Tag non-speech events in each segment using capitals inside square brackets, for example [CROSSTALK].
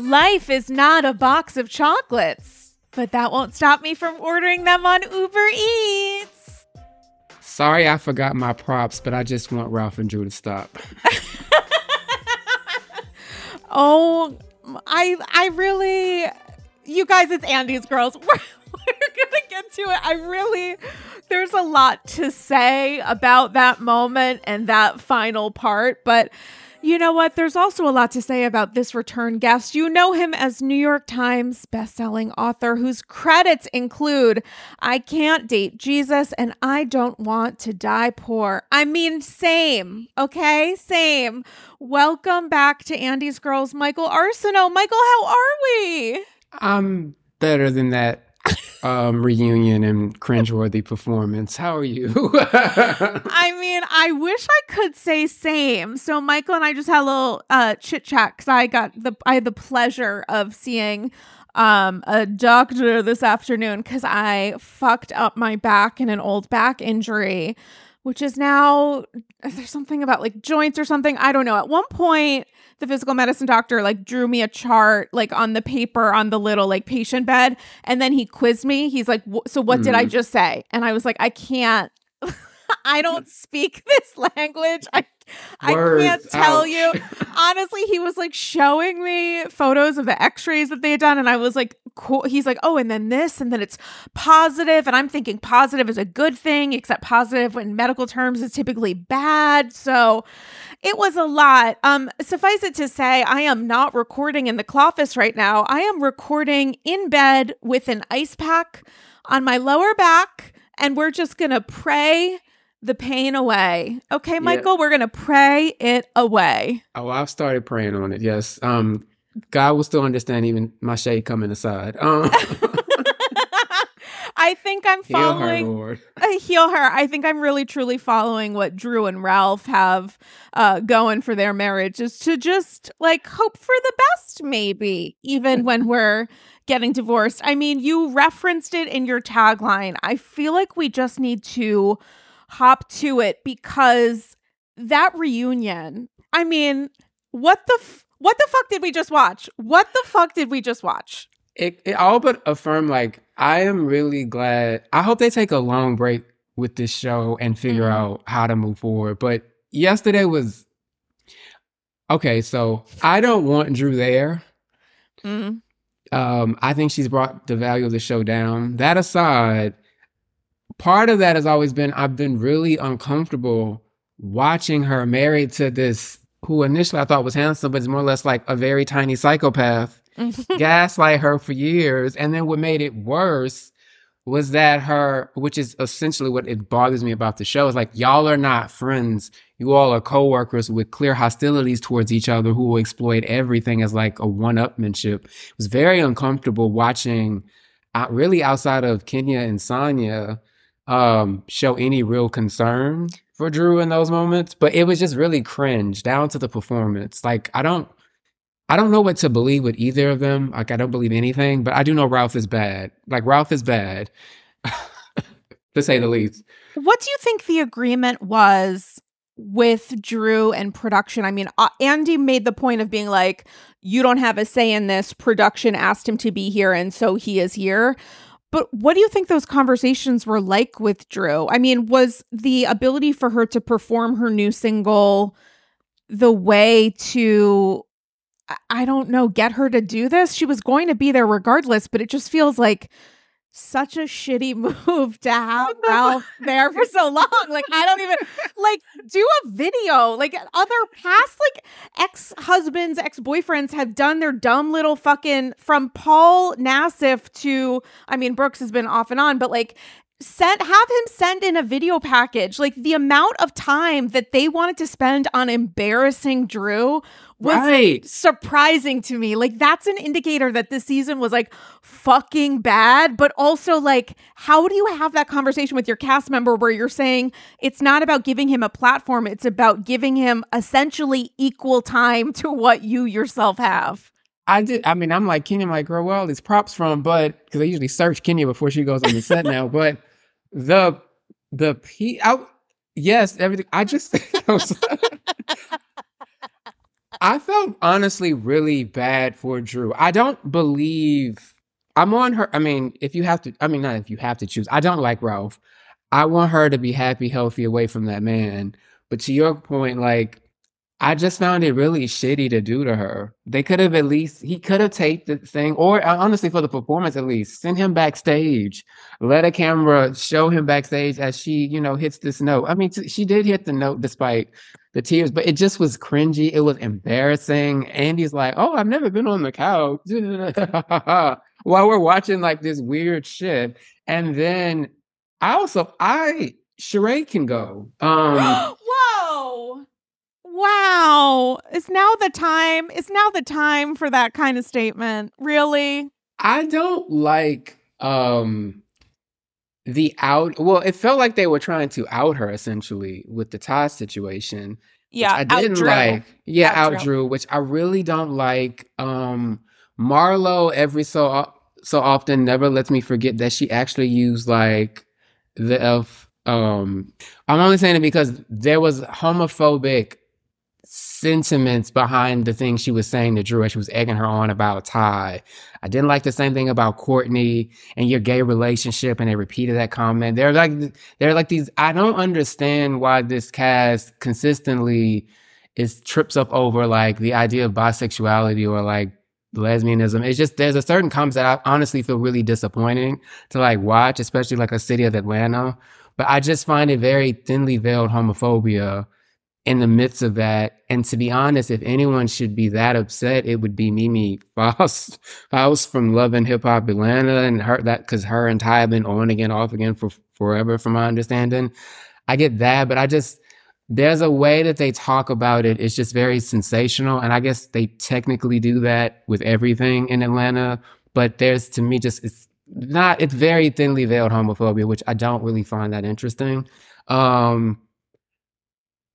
Life is not a box of chocolates, but that won't stop me from ordering them on Uber Eats. Sorry, I forgot my props, but I just want Ralph and Drew to stop. [LAUGHS] oh, I I really, you guys, it's Andy's girls. [LAUGHS] We're, we're gonna get to it. I really, there's a lot to say about that moment and that final part, but you know what? There's also a lot to say about this return guest. You know him as New York Times bestselling author whose credits include I Can't Date Jesus and I Don't Want to Die Poor. I mean, same, okay? Same. Welcome back to Andy's Girls, Michael Arceneaux. Michael, how are we? I'm better than that um, reunion and cringeworthy performance. How are you? [LAUGHS] I mean, I wish I could say same. So Michael and I just had a little uh, chit chat because I got the I had the pleasure of seeing um, a doctor this afternoon because I fucked up my back in an old back injury, which is now is there's something about like joints or something. I don't know. At one point the physical medicine doctor like drew me a chart like on the paper on the little like patient bed and then he quizzed me he's like so what mm. did i mm-hmm. just say and i was like i can't [LAUGHS] i don't [LAUGHS] speak [LAUGHS] this language i Words. I can't tell Ouch. you. Honestly, he was like showing me photos of the x-rays that they had done and I was like cool. He's like, "Oh, and then this and then it's positive." And I'm thinking positive is a good thing, except positive in medical terms is typically bad. So, it was a lot. Um, suffice it to say, I am not recording in the office right now. I am recording in bed with an ice pack on my lower back, and we're just gonna pray the pain away. Okay, Michael, yeah. we're gonna pray it away. Oh, I've started praying on it. Yes. Um, God will still understand even my shade coming aside. Um. [LAUGHS] I think I'm following. Heal her, [LAUGHS] uh, heal her. I think I'm really truly following what Drew and Ralph have uh, going for their marriage is to just like hope for the best, maybe, even [LAUGHS] when we're getting divorced. I mean, you referenced it in your tagline. I feel like we just need to hop to it because that reunion, I mean, what the f- what the fuck did we just watch? What the fuck did we just watch? it, it all but affirm like I am really glad. I hope they take a long break with this show and figure mm-hmm. out how to move forward. But yesterday was okay. So I don't want Drew there. Mm-hmm. Um, I think she's brought the value of the show down. That aside, part of that has always been I've been really uncomfortable watching her married to this who initially I thought was handsome, but is more or less like a very tiny psychopath [LAUGHS] gaslight her for years. And then what made it worse was that her, which is essentially what it bothers me about the show, is like, y'all are not friends. You all are coworkers with clear hostilities towards each other who will exploit everything as like a one upmanship. It was very uncomfortable watching, uh, really outside of Kenya and Sanya, um, show any real concern for Drew in those moments. But it was just really cringe down to the performance. Like, I don't, I don't know what to believe with either of them. Like I don't believe anything, but I do know Ralph is bad. Like Ralph is bad, [LAUGHS] to say the least. What do you think the agreement was with Drew and production? I mean, uh, Andy made the point of being like, "You don't have a say in this." Production asked him to be here, and so he is here. But what do you think those conversations were like with Drew? I mean, was the ability for her to perform her new single the way to I don't know, get her to do this. She was going to be there regardless, but it just feels like such a shitty [LAUGHS] move to have [LAUGHS] Ralph there for so long. Like, I don't even like do a video. Like, other past like ex husbands, ex boyfriends have done their dumb little fucking from Paul Nassif to, I mean, Brooks has been off and on, but like send have him send in a video package like the amount of time that they wanted to spend on embarrassing drew was right. surprising to me like that's an indicator that this season was like fucking bad but also like how do you have that conversation with your cast member where you're saying it's not about giving him a platform it's about giving him essentially equal time to what you yourself have I did. I mean, I'm like Kenya. I'm like, girl, well, these props from, but because I usually search Kenya before she goes on the set now. [LAUGHS] But the the p out yes everything i just [LAUGHS] [LAUGHS] I felt honestly really bad for Drew. I don't believe I'm on her. I mean, if you have to, I mean, not if you have to choose. I don't like Ralph. I want her to be happy, healthy, away from that man. But to your point, like, I just found it really shitty to do to her. They could have at least, he could have taped the thing, or uh, honestly, for the performance at least, send him backstage. Let a camera show him backstage as she, you know, hits this note. I mean, t- she did hit the note despite the tears, but it just was cringy. It was embarrassing. Andy's like, oh, I've never been on the couch. [LAUGHS] While we're watching like this weird shit. And then I also, I, Sheree can go. Um. [GASPS] [GASPS] Wow. Is now the time? Is now the time for that kind of statement? Really? I don't like um the out well, it felt like they were trying to out her essentially with the Ty situation. Yeah. I didn't outdrew. like yeah, out Drew, which I really don't like. Um Marlo every so so often never lets me forget that she actually used like the elf um I'm only saying it because there was homophobic sentiments behind the things she was saying to Drew as she was egging her on about Ty. I didn't like the same thing about Courtney and your gay relationship, and they repeated that comment. They're like they're like these. I don't understand why this cast consistently is trips up over like the idea of bisexuality or like lesbianism. It's just there's a certain comments that I honestly feel really disappointing to like watch, especially like a city of Atlanta. But I just find it very thinly veiled homophobia in the midst of that. And to be honest, if anyone should be that upset, it would be Mimi Faust, [LAUGHS] Faust from Love and Hip Hop Atlanta, and her that because her and Ty have been on again, off again for forever, from my understanding. I get that, but I just there's a way that they talk about it. It's just very sensational, and I guess they technically do that with everything in Atlanta. But there's to me just it's not it's very thinly veiled homophobia, which I don't really find that interesting. Um,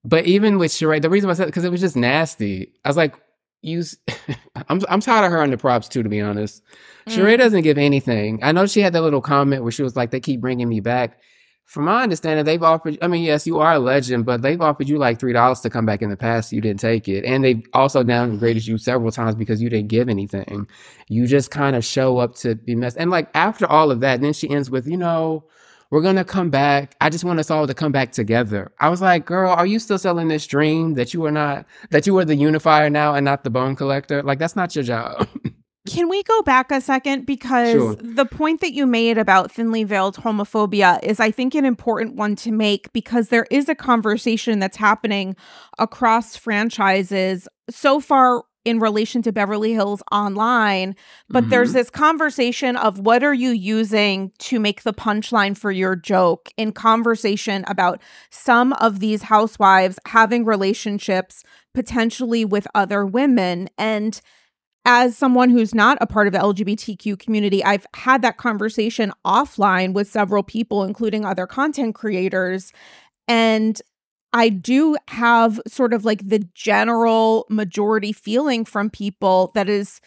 but even with Sheree, the reason why I said because it was just nasty. I was like, use. [LAUGHS] I'm I'm tired of her on the props too, to be honest. Mm. Sheree doesn't give anything. I know she had that little comment where she was like, "They keep bringing me back." From my understanding, they've offered. I mean, yes, you are a legend, but they've offered you like three dollars to come back in the past. You didn't take it, and they've also downgraded you several times because you didn't give anything. You just kind of show up to be messed. And like after all of that, then she ends with, you know, we're gonna come back. I just want us all to come back together. I was like, girl, are you still selling this dream that you are not that you are the unifier now and not the bone collector? Like that's not your job. [LAUGHS] Can we go back a second? Because Sure. the point that you made about thinly veiled homophobia is, I think, an important one to make because there is a conversation that's happening across franchises so far in relation to Beverly Hills Online. But there's Mhm. this conversation of what are you using to make the punchline for your joke in conversation about some of these housewives having relationships potentially with other women. And as someone who's not a part of the LGBTQ community, I've had that conversation offline with several people, including other content creators. And I do have sort of like the general majority feeling from people that is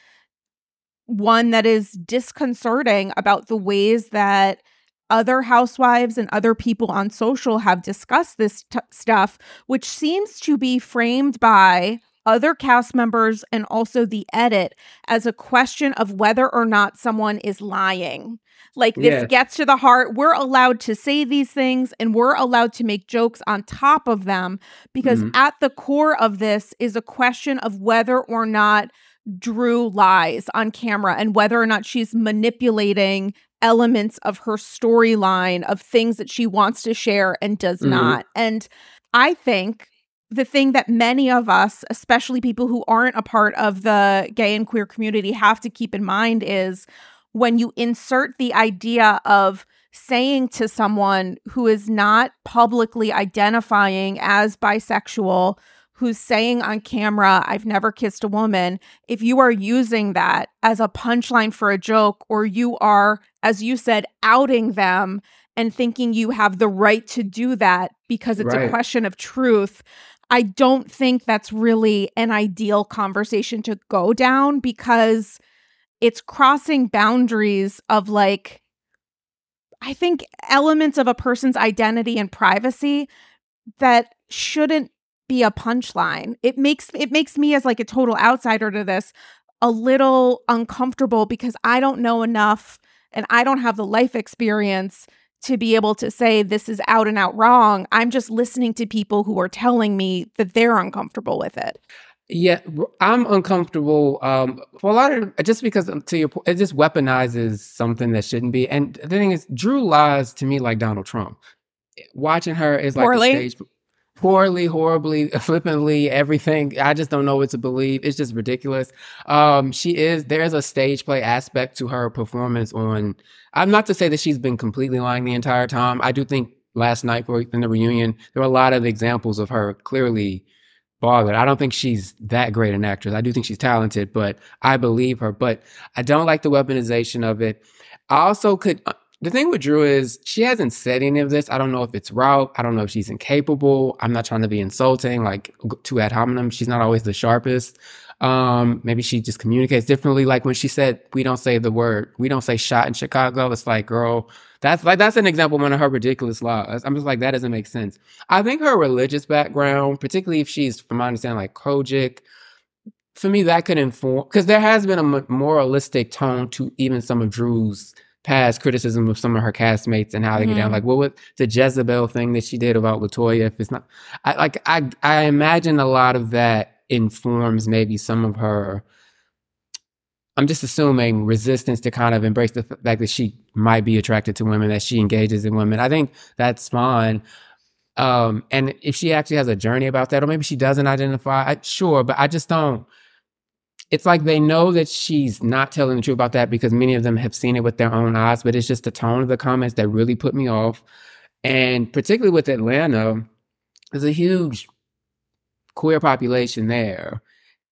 one that is disconcerting about the ways that other housewives and other people on social have discussed this t- stuff, which seems to be framed by other cast members and also the edit as a question of whether or not someone is lying. Like this Yes. gets to the heart. We're allowed to say these things and we're allowed to make jokes on top of them because Mhm. at the core of this is a question of whether or not Drew lies on camera and whether or not she's manipulating elements of her storyline of things that she wants to share and does Mhm. not. And I think the thing that many of us, especially people who aren't a part of the gay and queer community, have to keep in mind is when you insert the idea of saying to someone who is not publicly identifying as bisexual, who's saying on camera, I've never kissed a woman, if you are using that as a punchline for a joke, or you are, as you said, outing them and thinking you have the right to do that because it's a question of truth. I don't think that's really an ideal conversation to go down because it's crossing boundaries of like, I think elements of a person's identity and privacy that shouldn't be a punchline. It makes it makes me as like a total outsider to this a little uncomfortable because I don't know enough and I don't have the life experience to be able to say this is out and out wrong. I'm just listening to people who are telling me that they're uncomfortable with it. Yeah, I'm uncomfortable um, for a lot of just because um, to your point, it just weaponizes something that shouldn't be. And the thing is, Drew lies to me like Donald Trump. Watching her is like Poorly? a stage poorly, horribly, [LAUGHS] flippantly, everything. I just don't know what to believe. It's just ridiculous. Um, she is there's a stage play aspect to her performance on I'm not to say that she's been completely lying the entire time. I do think last night for in the reunion, there were a lot of examples of her clearly bothered. I don't think she's that great an actress. I do think she's talented, but I believe her. But I don't like the weaponization of it. I also could the thing with Drew is she hasn't said any of this. I don't know if it's route. I don't know if she's incapable. I'm not trying to be insulting, like to ad hominem. She's not always the sharpest. Um, maybe she just communicates differently. Like when she said, "We don't say the word, we don't say shot in Chicago." It's like, girl, that's like that's an example of one of her ridiculous laws. I'm just like that doesn't make sense. I think her religious background, particularly if she's, from my understanding, like COGIC, for me that could inform because there has been a moralistic tone to even some of Drew's past criticism of some of her castmates and how they mm-hmm. get down. Like, what was the Jezebel thing that she did about Latoya? If it's not, I like, I I imagine a lot of that informs maybe some of her. I'm just assuming resistance to kind of embrace the fact that she might be attracted to women, that she engages in women. I think that's fine. Um, and if she actually has a journey about that, or maybe she doesn't identify, I, sure, but I just don't it's like they know that she's not telling the truth about that because many of them have seen it with their own eyes, but it's just the tone of the comments that really put me off. And particularly with Atlanta, there's a huge queer population there.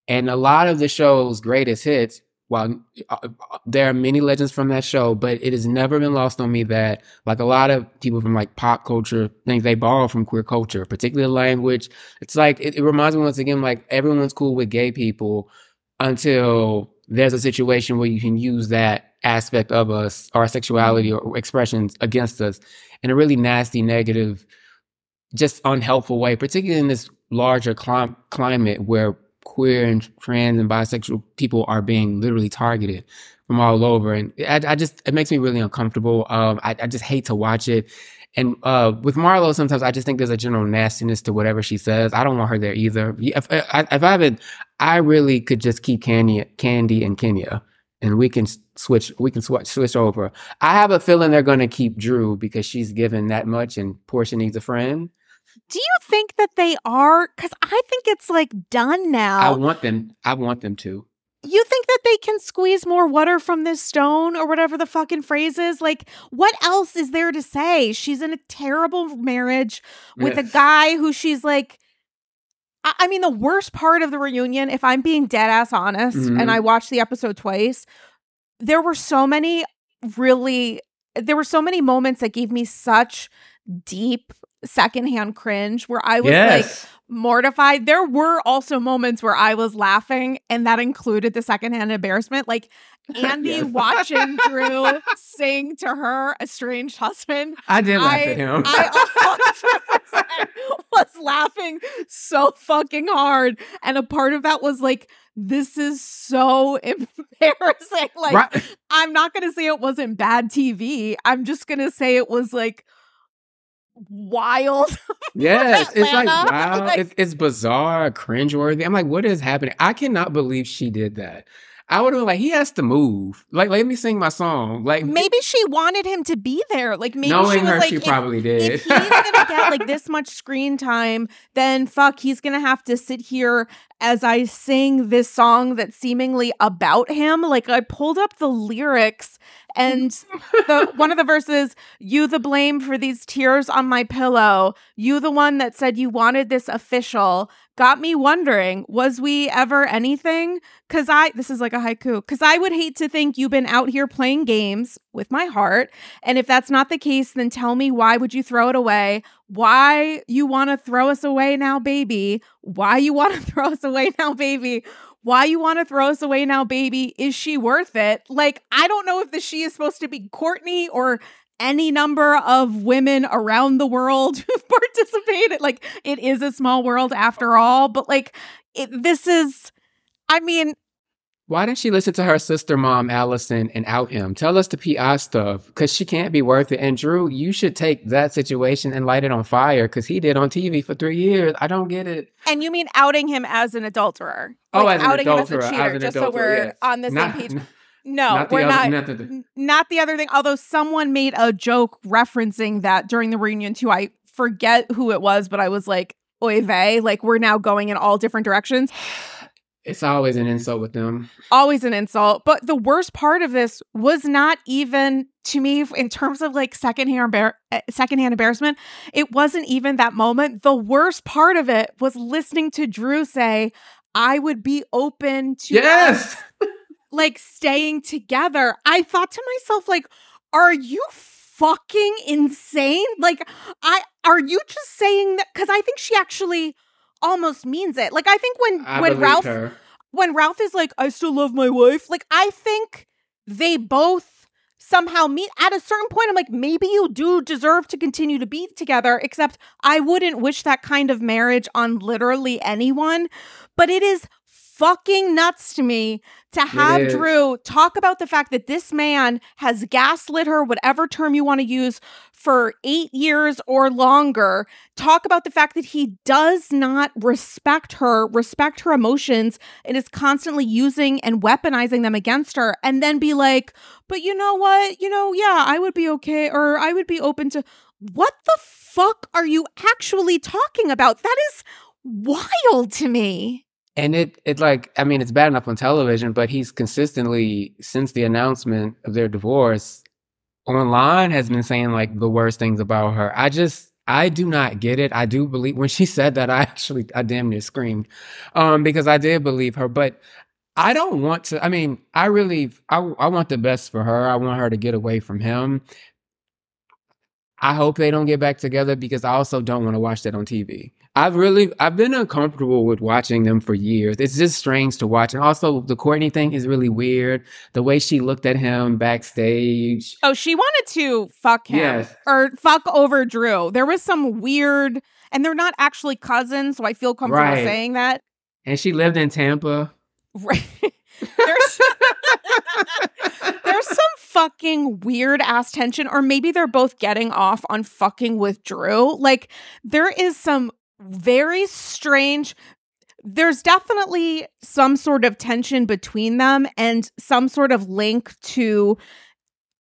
And a lot of the show's greatest hits, while uh, there are many legends from that show, but it has never been lost on me that, like a lot of people from like pop culture, things they borrow from queer culture, particularly language. It's like, it, it reminds me once again, like everyone's cool with gay people, until there's a situation where you can use that aspect of us, our sexuality or expressions against us in a really nasty, negative, just unhelpful way, particularly in this larger clim- climate where queer and trans and bisexual people are being literally targeted from all over. And I, I just, it makes me really uncomfortable. Um, I, I just hate to watch it. And uh, with Marlo, sometimes I just think there's a general nastiness to whatever she says. I don't want her there either. If, if I haven't, I really could just keep Candy, Kandi and Kenya, and we can switch. We can switch switch over. I have a feeling they're going to keep Drew because she's given that much, and Porsha needs a friend. Do you think that they are? Because I think it's like done now. I want them. I want them to you think that they can squeeze more water from this stone or whatever the fucking phrase is? Like, what else is there to say? She's in a terrible marriage with yes. a guy who she's like, I, mean, the worst part of the reunion, if I'm being dead ass honest, mm-hmm. and I watched the episode twice, there were so many really, there were so many moments that gave me such deep secondhand cringe where I was yes. like, mortified. There were also moments where I was laughing, and that included the secondhand embarrassment. Like [LAUGHS] Andy watching Drew sing to her estranged husband. I did laugh I, at him. I [LAUGHS] was laughing so fucking hard. And a part of that was like, this is so [LAUGHS] embarrassing. Like, right. I'm not going to say it wasn't bad TV. I'm just going to say it was like wild. [LAUGHS] Yes, it's like [LAUGHS] wow, like, it's, it's bizarre, cringeworthy. I'm like, what is happening? I cannot believe she did that. I would have been like, he has to move. Like, let me sing my song. Like, maybe she wanted him to be there. Like, maybe knowing she was her, like, she if, probably did. If he's gonna get like [LAUGHS] this much screen time, then fuck, he's gonna have to sit here as I sing this song that's seemingly about him. Like, I pulled up the lyrics and the [LAUGHS] one of the verses, you the blame for these tears on my pillow. You the one that said you wanted this official got me wondering was we ever anything because i this is like a haiku because i would hate to think you've been out here playing games with my heart and if that's not the case then tell me why would you throw it away why you want to throw us away now baby? Why you want to [LAUGHS] throw us away now baby? Why you want to throw us away now baby? Is she worth it? Like i don't know if the she is supposed to be courtney or any number of women around the world [LAUGHS] who've participated. Like it is a small world after all, but like it, this is, I mean, why didn't she listen to her sister mom, Allison, and out him? Tell us the PI stuff because she can't be worth it. And Drew, you should take that situation and light it on fire because he did on TV for three years. I don't get it. And you mean outing him as an adulterer? Oh, like as an outing adulterer, him as a cheater, as an just adulterer, so we're yes. on the Not- same page. No, not the we're other- not. not the- not the other thing. Although someone made a joke referencing that during the reunion too. I forget who it was, but I was like, "Oy vey!" Like we're now going in all different directions. [SIGHS] [SIGHS] [SIGHS] It's always an insult with them. always an insult. But the worst part of this was not even to me in terms of like secondhand embar- uh, secondhand embarrassment. It wasn't even that moment. The worst part of it was listening to Drew say, "I would be open to Yes. like staying together." I thought to myself, like, "Are you?" fucking insane like i are you just saying that because i think she actually almost means it like i think when I when ralph her. when Ralph is like, I still love my wife, like I think they both somehow meet at a certain point. I'm like, maybe you do deserve to continue to be together, except I wouldn't wish that kind of marriage on literally anyone. But it is fucking nuts to me to have. Drew talk about the fact that this man has gaslit her, whatever term you want to use, for eight years or longer. Talk about the fact that he does not respect her, respect her emotions, and is constantly using and weaponizing them against her, and then be like, but you know what? You know, yeah, I would be okay, or I would be open to. What the fuck are you actually talking about? That is wild to me. And it, it like, I mean, it's bad enough on television, but he's consistently, since the announcement of their divorce, online has been saying like the worst things about her. I just, I do not get it. I do believe when she [LAUGHS] said that, I actually, I damn near screamed, um, because I did believe her. But I don't want to. I mean, I really, I, I want the best for her. I want her to get away from him. I hope they don't get back together because I also don't want to watch that on TV. I've really I've been uncomfortable with watching them for years. It's just strange to watch. And also the Courtney thing is really weird. The way she looked at him backstage. Oh, she wanted to fuck him Yes. or fuck over Drew. There was some weird, and they're not actually cousins, so I feel comfortable Right. saying that. And she lived in Tampa. Right. [LAUGHS] there's there's some fucking weird ass tension, or maybe they're both getting off on fucking with Drew. Like there is some very strange. There's definitely some sort of tension between them and some sort of link to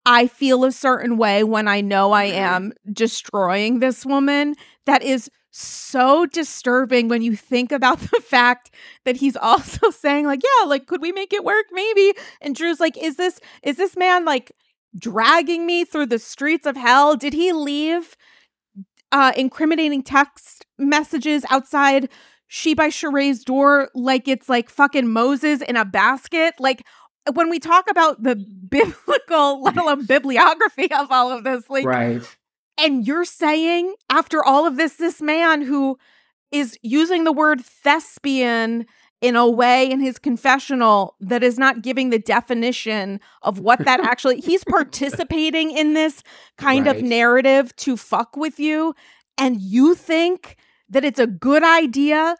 I feel a certain way when I know I mm-hmm. am destroying this woman. That is so disturbing when you think about [LAUGHS] the fact that he's also [LAUGHS] saying like yeah like could we make it work? Maybe. And Drew's like is this is this man like dragging me through the streets of hell? Did he leave uh incriminating text messages outside she by Sheree's door like it's like fucking Moses in a basket like when we talk about the [LAUGHS] biblical let alone bibliography of all of this like right. and you're saying, after all of this, this man who is using the word thespian in a way in his confessional that is not giving the definition of what that [LAUGHS] actually, he's participating in this kind of narrative to fuck with you. And you think that it's a good idea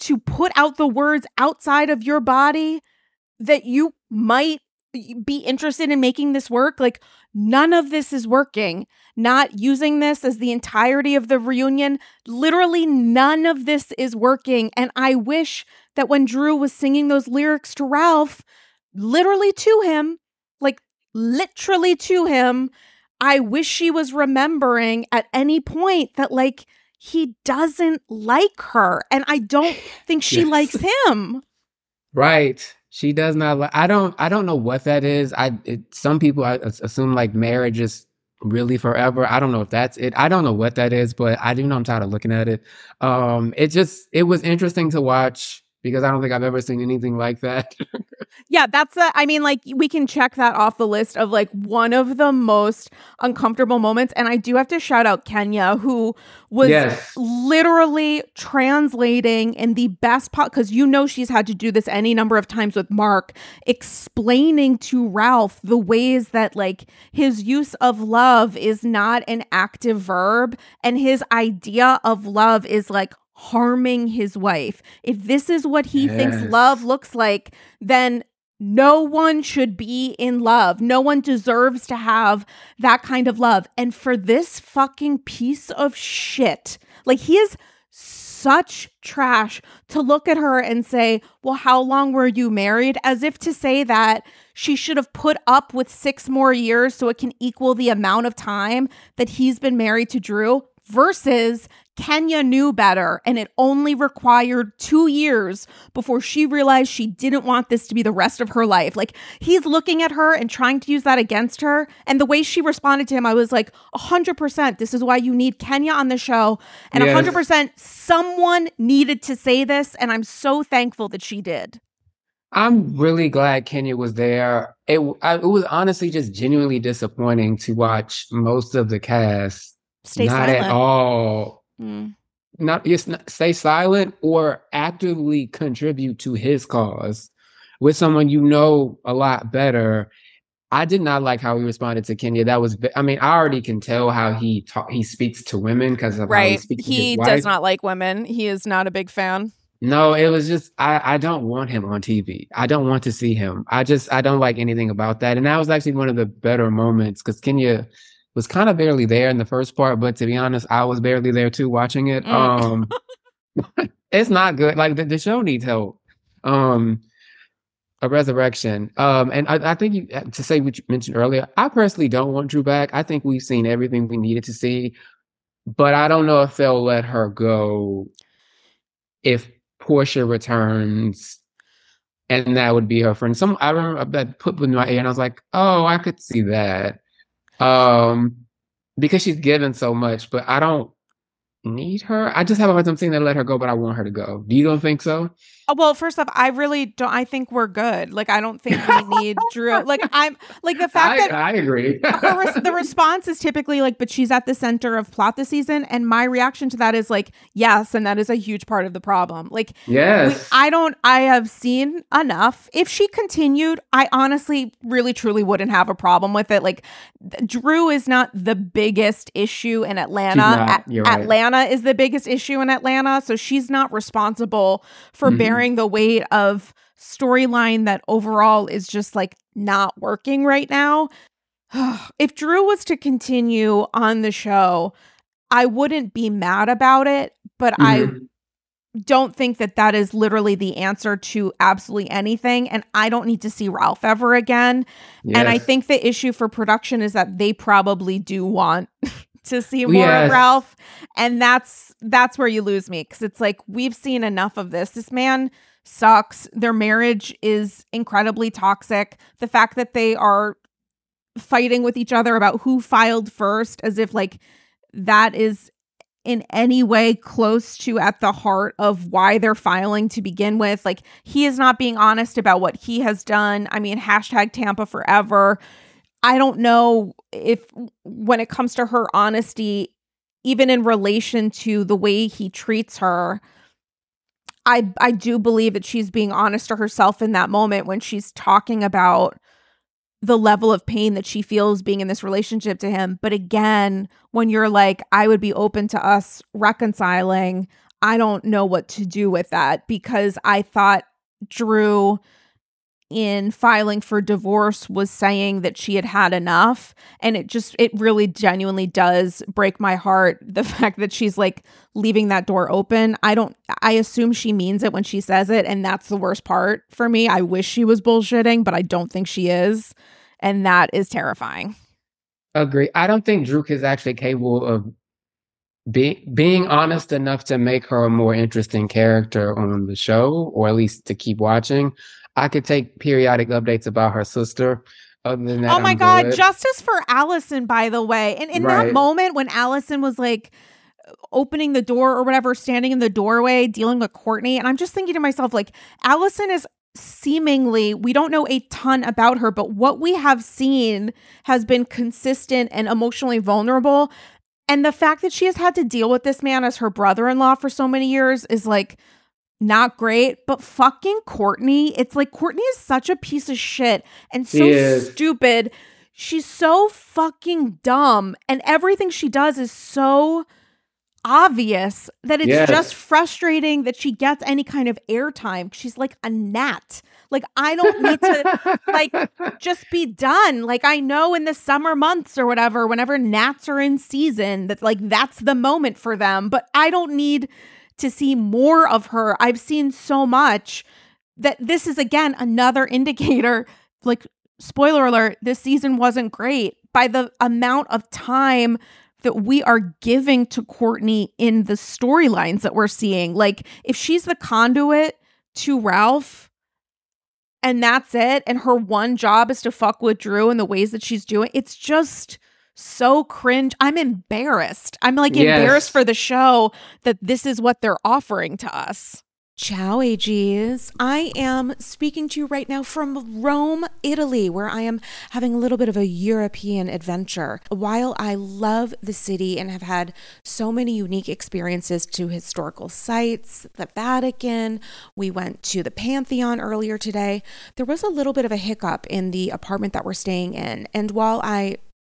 to put out the words outside of your body that you might be interested in making this work. Like, none of this is working. Not using this as the entirety of the reunion. Literally, none of this is working. And I wish that when Drew was singing those lyrics to Ralph, literally to him, like literally to him, I wish she was remembering at any point that, like, he doesn't like her. And I don't [LAUGHS] think she Yes. likes him. Right. She does not like I don't I don't know what that is. I it, some people I assume like marriage is really forever. I don't know if that's it. I don't know what that is, but I do know I'm tired of looking at it. Um it just it was interesting to watch because I don't think I've ever seen anything like that. [LAUGHS] yeah, that's a, I mean, like, we can check that off the list of like one of the most uncomfortable moments. And I do have to shout out Kenya, who was yes. literally translating in the best part, because you know she's had to do this any number of times with Marc, explaining to Ralph the ways that like his use of love is not an active verb and his idea of love is like harming his wife. If this is what he yes. thinks love looks like, then no one should be in love. No one deserves to have that kind of love. And for this fucking piece of shit, like he is such trash to look at her and say, Well, how long were you married? As if to say that she should have put up with six more years so it can equal the amount of time that he's been married to Drew versus Kenya knew better and it only required two years before she realized she didn't want this to be the rest of her life. Like he's looking at her and trying to use that against her. And the way she responded to him, I was like, 100%, this is why you need Kenya on the show. And yes. 100%, someone needed to say this. And I'm so thankful that she did. I'm really glad Kenya was there. It, I, it was honestly just genuinely disappointing to watch most of the cast stay not silent. at all. Mm. Not just stay silent or actively contribute to his cause with someone you know a lot better. I did not like how he responded to Kenya. That was, I mean, I already can tell how he talk, he speaks to women because of right. he, he does not like women. He is not a big fan. No, it was just I, I don't want him on TV. I don't want to see him. I just I don't like anything about that. And that was actually one of the better moments because Kenya was kind of barely there in the first part, but to be honest, I was barely there too watching it. Mm. Um [LAUGHS] [LAUGHS] it's not good. Like the, the show needs help. Um a resurrection. Um, and I, I, think you to say what you mentioned earlier, I personally don't want Drew back. I think we've seen everything we needed to see, but I don't know if they'll let her go if Porsha returns and that would be her friend. Some I remember that put in my ear and I was like, oh, I could see that. Um, because she's given so much, but I don't need her. I just have a hard time saying that let her go, but I want her to go. Do you don't think so? Oh, well, first off, I really don't. I think we're good. Like, I don't think we need [LAUGHS] Drew. Like, I'm like the fact I, that I agree. [LAUGHS] her, the response is typically like, but she's at the center of plot this season, and my reaction to that is like, yes, and that is a huge part of the problem. Like, yes, we, I don't. I have seen enough. If she continued, I honestly, really, truly wouldn't have a problem with it. Like, Drew is not the biggest issue in Atlanta. Not, a- right. Atlanta is the biggest issue in Atlanta, so she's not responsible for mm-hmm. bearing the weight of storyline that overall is just like not working right now. [SIGHS] if Drew was to continue on the show, I wouldn't be mad about it, but mm-hmm. I don't think that that is literally the answer to absolutely anything. And I don't need to see Ralph ever again. Yes. And I think the issue for production is that they probably do want to see more yes. of Ralph. And that's that's where you lose me because it's like we've seen enough of this. This man sucks. Their marriage is incredibly toxic. The fact that they are fighting with each other about who filed first as if like that is in any way close to at the heart of why they're filing to begin with. Like he is not being honest about what he has done. I mean, hashtag Tampa forever. I don't know if when it comes to her honesty, even in relation to the way he treats her, I I do believe that she's being honest to herself in that moment when she's talking about the level of pain that she feels being in this relationship to him. But again, when you're like, I would be open to us reconciling, I don't know what to do with that because I thought Drew in filing for divorce was saying that she had had enough. And it just it really genuinely does break my heart [LAUGHS] the fact that she's like leaving that door open. I don't i assume she means it when she says it and that's the worst part for me. I wish she was bullshitting but i don't think she is. And that is terrifying. Agree. I don't think Drew is actually capable of be, being honest enough to make her a more interesting character on the show or at least to keep watching I could take periodic updates about her sister. Other than that, oh my I'm god, good. justice for Allison, by the way. And in right. that moment when Allison was like, opening the door or whatever, standing in the doorway, dealing with Courtney. And I'm just thinking to myself, like, Allison is seemingly, we don't know a ton about her, but what we have seen has been consistent and emotionally vulnerable. And the fact that she has had to deal with this man as her brother in law for so many years is like not great. But fucking Courtney, it's like Courtney is such a piece of shit and so stupid. She's so fucking dumb. And everything she does is so obvious that it's yes. just frustrating that she gets any kind of airtime. She's like a gnat. Like I don't need to [LAUGHS] like just be done. Like I know in the summer months or whatever, whenever gnats are in season, that like that's the moment for them. But I don't need to see more of her. I've seen so much that this is again another indicator. [LAUGHS] Like spoiler alert, this season wasn't great by the amount of time that we are giving to Courtney in the storylines that we're seeing. Like, if she's the conduit to Ralph and that's it, and her one job is to fuck with Drew in the ways that she's doing, it's just so cringe. I'm embarrassed. I'm like yes. embarrassed for the show that this is what they're offering to us. Ciao, AGs. I am speaking to you right now from Rome, Italy, where I am having a little bit of a European adventure. While I love the city and have had so many unique experiences to historical sites, the Vatican, we went to the Pantheon earlier today, there was a little bit of a hiccup in the apartment that we're staying in. And while I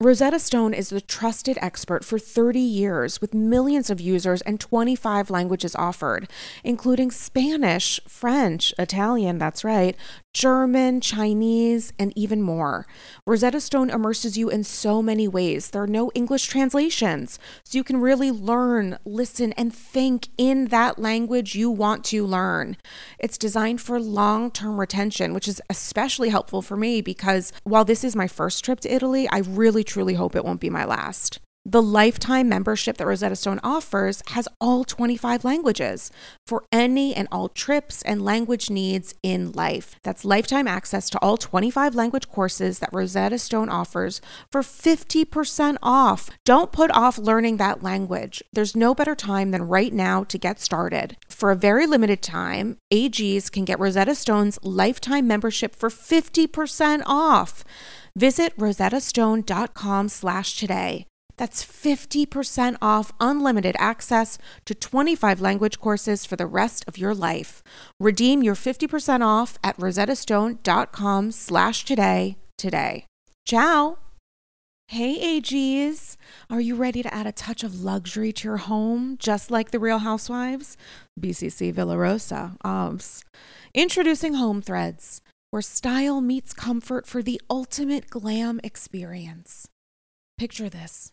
Rosetta Stone is the trusted expert for 30 years with millions of users and 25 languages offered, including Spanish, French, Italian, that's right, German, Chinese, and even more. Rosetta Stone immerses you in so many ways. There are no English translations, so you can really learn, listen, and think in that language you want to learn. It's designed for long term retention, which is especially helpful for me because while this is my first trip to Italy, I really truly hope it won't be my last. The lifetime membership that Rosetta Stone offers has all 25 languages for any and all trips and language needs in life. That's lifetime access to all 25 language courses that Rosetta Stone offers for 50% off. Don't put off learning that language. There's no better time than right now to get started. For a very limited time, AGs can get Rosetta Stone's lifetime membership for 50% off. Visit rosettastone.com slash today. That's 50% off unlimited access to 25 language courses for the rest of your life. Redeem your 50% off at rosettastone.com slash today today. Ciao! Hey AGs, are you ready to add a touch of luxury to your home, just like the Real Housewives? BCC Villa Rosa, OBS. Introducing Home Threads, where style meets comfort for the ultimate glam experience. Picture this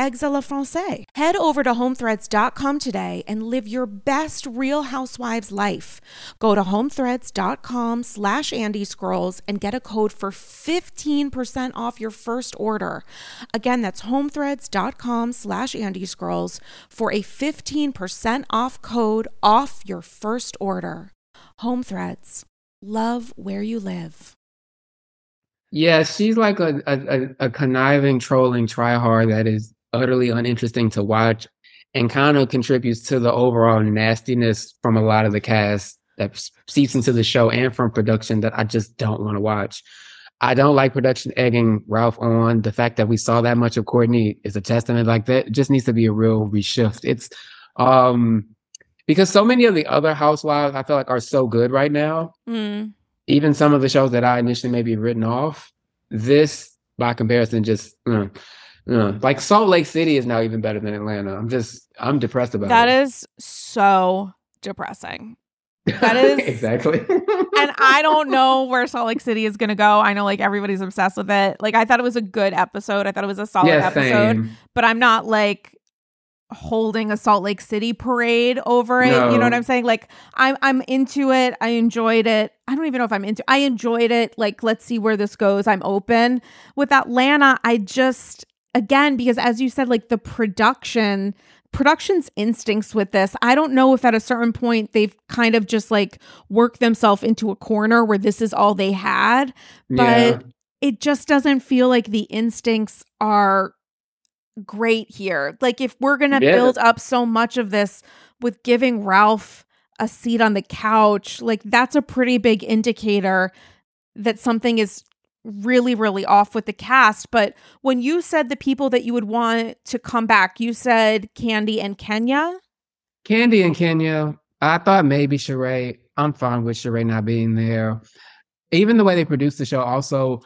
eggs a la francais. Head over to homethreads.com today and live your best Real Housewives life. Go to homethreads.com slash Andy's Girls and get a code for 15% off your first order. Again, that's homethreads.com slash Andy's Girls for a 15% off code off your first order. Home Threads. Love where you live. Yeah, she's like a, a, a conniving, trolling tryhard that is utterly uninteresting to watch and kind of contributes to the overall nastiness from a lot of the cast that seeps into the show and from production that I just don't want to watch. I don't like production egging Ralph on. The fact that we saw that much of Courtney is a testament like that. It just needs to be a real reshift. It's um because so many of the other housewives I feel like are so good right now. Mm. Even some of the shows that I initially maybe written off, this by comparison just uh, yeah. Like Salt Lake City is now even better than Atlanta. I'm just I'm depressed about that it. That is so depressing. That [LAUGHS] is exactly. and I [LAUGHS] don't know where Salt Lake City is gonna go. I know like everybody's obsessed with it. Like I thought it was a good episode. I thought it was a solid yeah, episode. Same. But I'm not like holding a Salt Lake City parade over it. No. You know what I'm saying? Like I'm I'm into it. I enjoyed it. I don't even know if I'm into I enjoyed it. Like let's see where this goes. I'm open. With Atlanta, I just again because as you said like the production production's instincts with this i don't know if at a certain point they've kind of just like worked themselves into a corner where this is all they had but yeah. it just doesn't feel like the instincts are great here like if we're gonna yeah. build up so much of this with giving ralph a seat on the couch like that's a pretty big indicator that something is really really off with the cast but when you said the people that you would want to come back you said Kandi and kenya Kandi and kenya i thought maybe Sheree. i'm fine with Sheree not being there even the way they produced the show also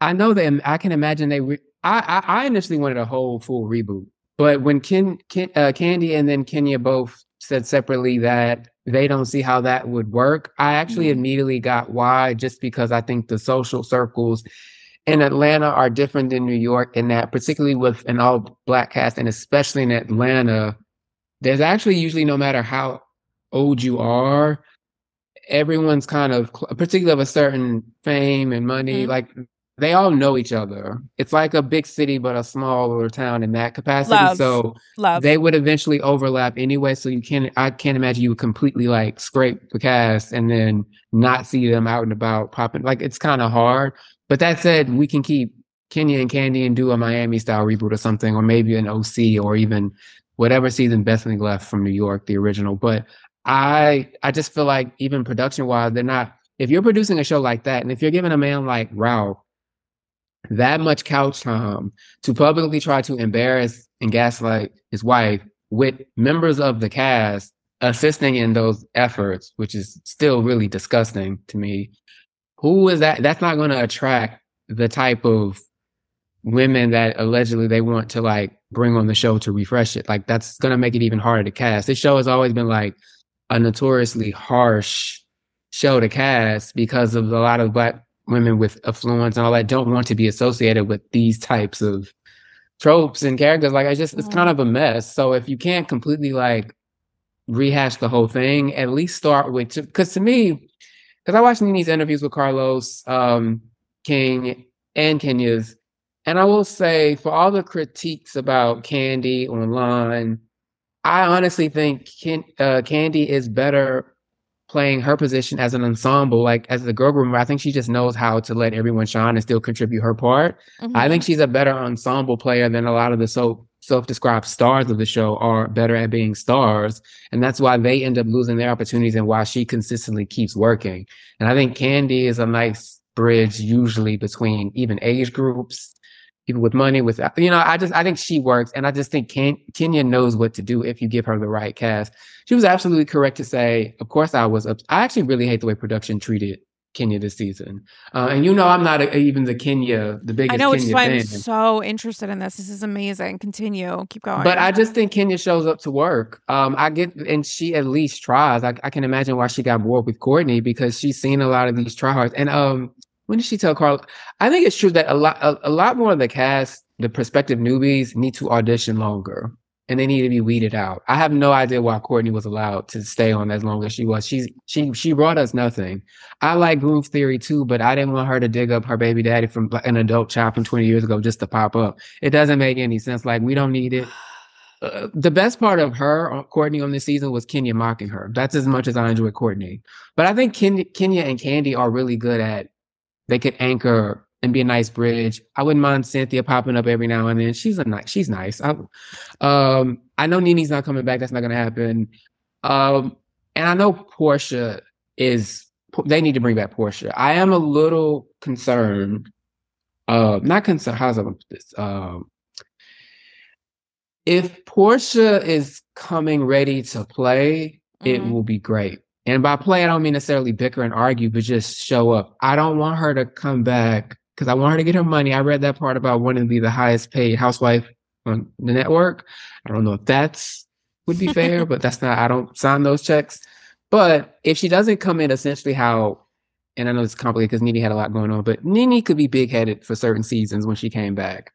i know that i can imagine they re- I, I, I initially wanted a whole full reboot but when Ken, Ken uh, kandi and then kenya both said separately that they don't see how that would work. I actually mm-hmm. immediately got why, just because I think the social circles in Atlanta are different than New York, in that, particularly with an all black cast, and especially in Atlanta, there's actually usually no matter how old you are, everyone's kind of, particularly of a certain fame and money, mm-hmm. like they all know each other. It's like a big city, but a smaller town in that capacity. Love. So Love. they would eventually overlap anyway. So you can't, I can't imagine you would completely like scrape the cast and then not see them out and about popping. Like it's kind of hard. But that said, we can keep Kenya and Kandi and do a Miami style reboot or something, or maybe an OC or even whatever season Bethany left from New York, the original. But I, I just feel like even production wise, they're not, if you're producing a show like that, and if you're giving a man like Ralph that much couch time to publicly try to embarrass and gaslight his wife with members of the cast assisting in those efforts, which is still really disgusting to me. Who is that? That's not going to attract the type of women that allegedly they want to like bring on the show to refresh it. Like that's going to make it even harder to cast. This show has always been like a notoriously harsh show to cast because of a lot of black women with affluence and all that don't want to be associated with these types of tropes and characters. Like I just it's kind of a mess. So if you can't completely like rehash the whole thing, at least start with because to me, because I watched Nene's interviews with Carlos um, King and Kenya's, and I will say for all the critiques about Kandi online, I honestly think Ken, uh, Kandi is better playing her position as an ensemble, like as the girl group. I think she just knows how to let everyone shine and still contribute her part. Mm-hmm. I think she's a better ensemble player than a lot of the soap self-described stars of the show are better at being stars and that's why they end up losing their opportunities and why she consistently keeps working and i think Kandi is a nice bridge usually between even age groups people with money with you know i just i think she works and i just think Ken, kenya knows what to do if you give her the right cast she was absolutely correct to say of course i was Up- i actually really hate the way production treated Kenya this season. Uh, and you know, I'm not a, even the Kenya, the biggest. I know, which is why fan. I'm so interested in this. This is amazing. Continue, keep going. But I just think Kenya shows up to work. Um, I get, and she at least tries. I, I can imagine why she got bored with Courtney because she's seen a lot of these tryhards. And um, when did she tell Carl? I think it's true that a lot, a, a lot more of the cast, the prospective newbies, need to audition longer and they need to be weeded out. I have no idea why Courtney was allowed to stay on as long as she was. She's she she brought us nothing. I like Groove Theory too, but I didn't want her to dig up her baby daddy from an adult child from 20 years ago just to pop up. It doesn't make any sense. Like we don't need it. Uh, the best part of her, uh, Courtney, on this season was Kenya mocking her. That's as much as I enjoy Courtney. But I think Ken- Kenya and Kandi are really good at. They could anchor and be a nice bridge. I wouldn't mind Cynthia popping up every now and then. She's a nice, she's nice. I, um, I know Nene's not coming back. That's not going to happen. Um, and I know Porsha is. They need to bring back Porsha. I am a little concerned. Uh, not concerned. How's I put this? Um, if Porsha is coming ready to play, it Mhm. will be great. And by play, I don't mean necessarily bicker and argue, but just show up. I don't want her to come back because I want her to get her money. I read that part about wanting to be the highest paid housewife on the network. I don't know if that's would be fair, [LAUGHS] but that's not. I don't sign those checks. But if she doesn't come in essentially how, and I know it's complicated because Nene had a lot going on, but Nene could be big headed for certain seasons when she came back,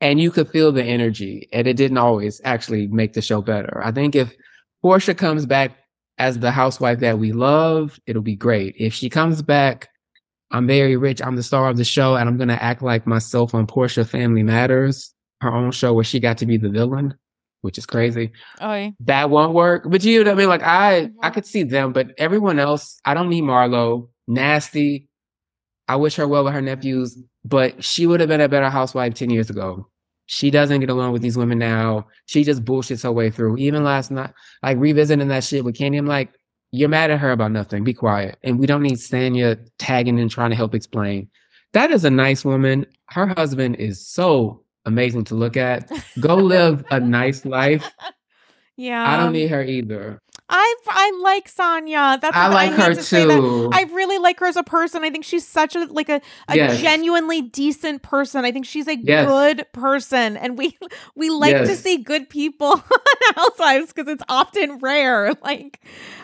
and you could feel the energy, and it didn't always actually make the show better. I think if Porsha comes back as the housewife that we love, it'll be great. If she comes back, I'm very rich. I'm the star of the show, and I'm gonna act like myself on Porsha Family Matters, her own show where she got to be the villain, which is crazy. Oy. That won't work. But you know what I mean? Like I, I Mhm. could see them, but everyone else, I don't need Marlo. Nasty. I wish her well with her nephews, but she would have been a better housewife 10 years ago. She doesn't get along with these women now. She just bullshits her way through. Even last night, like revisiting that shit with Kandi, I'm like, you're mad at her about nothing. Be quiet. And we don't need Sanya tagging and trying to help explain. That is a nice woman. Her husband is so amazing to look at. Go live a nice life. [LAUGHS] Yeah. I don't need her either. I I like Sanya. That's I what like hate her to too. I really like her as a person. I think she's such a like a, a Yes. genuinely decent person. I think she's a Yes. good person, and we we like to see good people [LAUGHS] on Housewives because it's often rare. [LAUGHS] Like,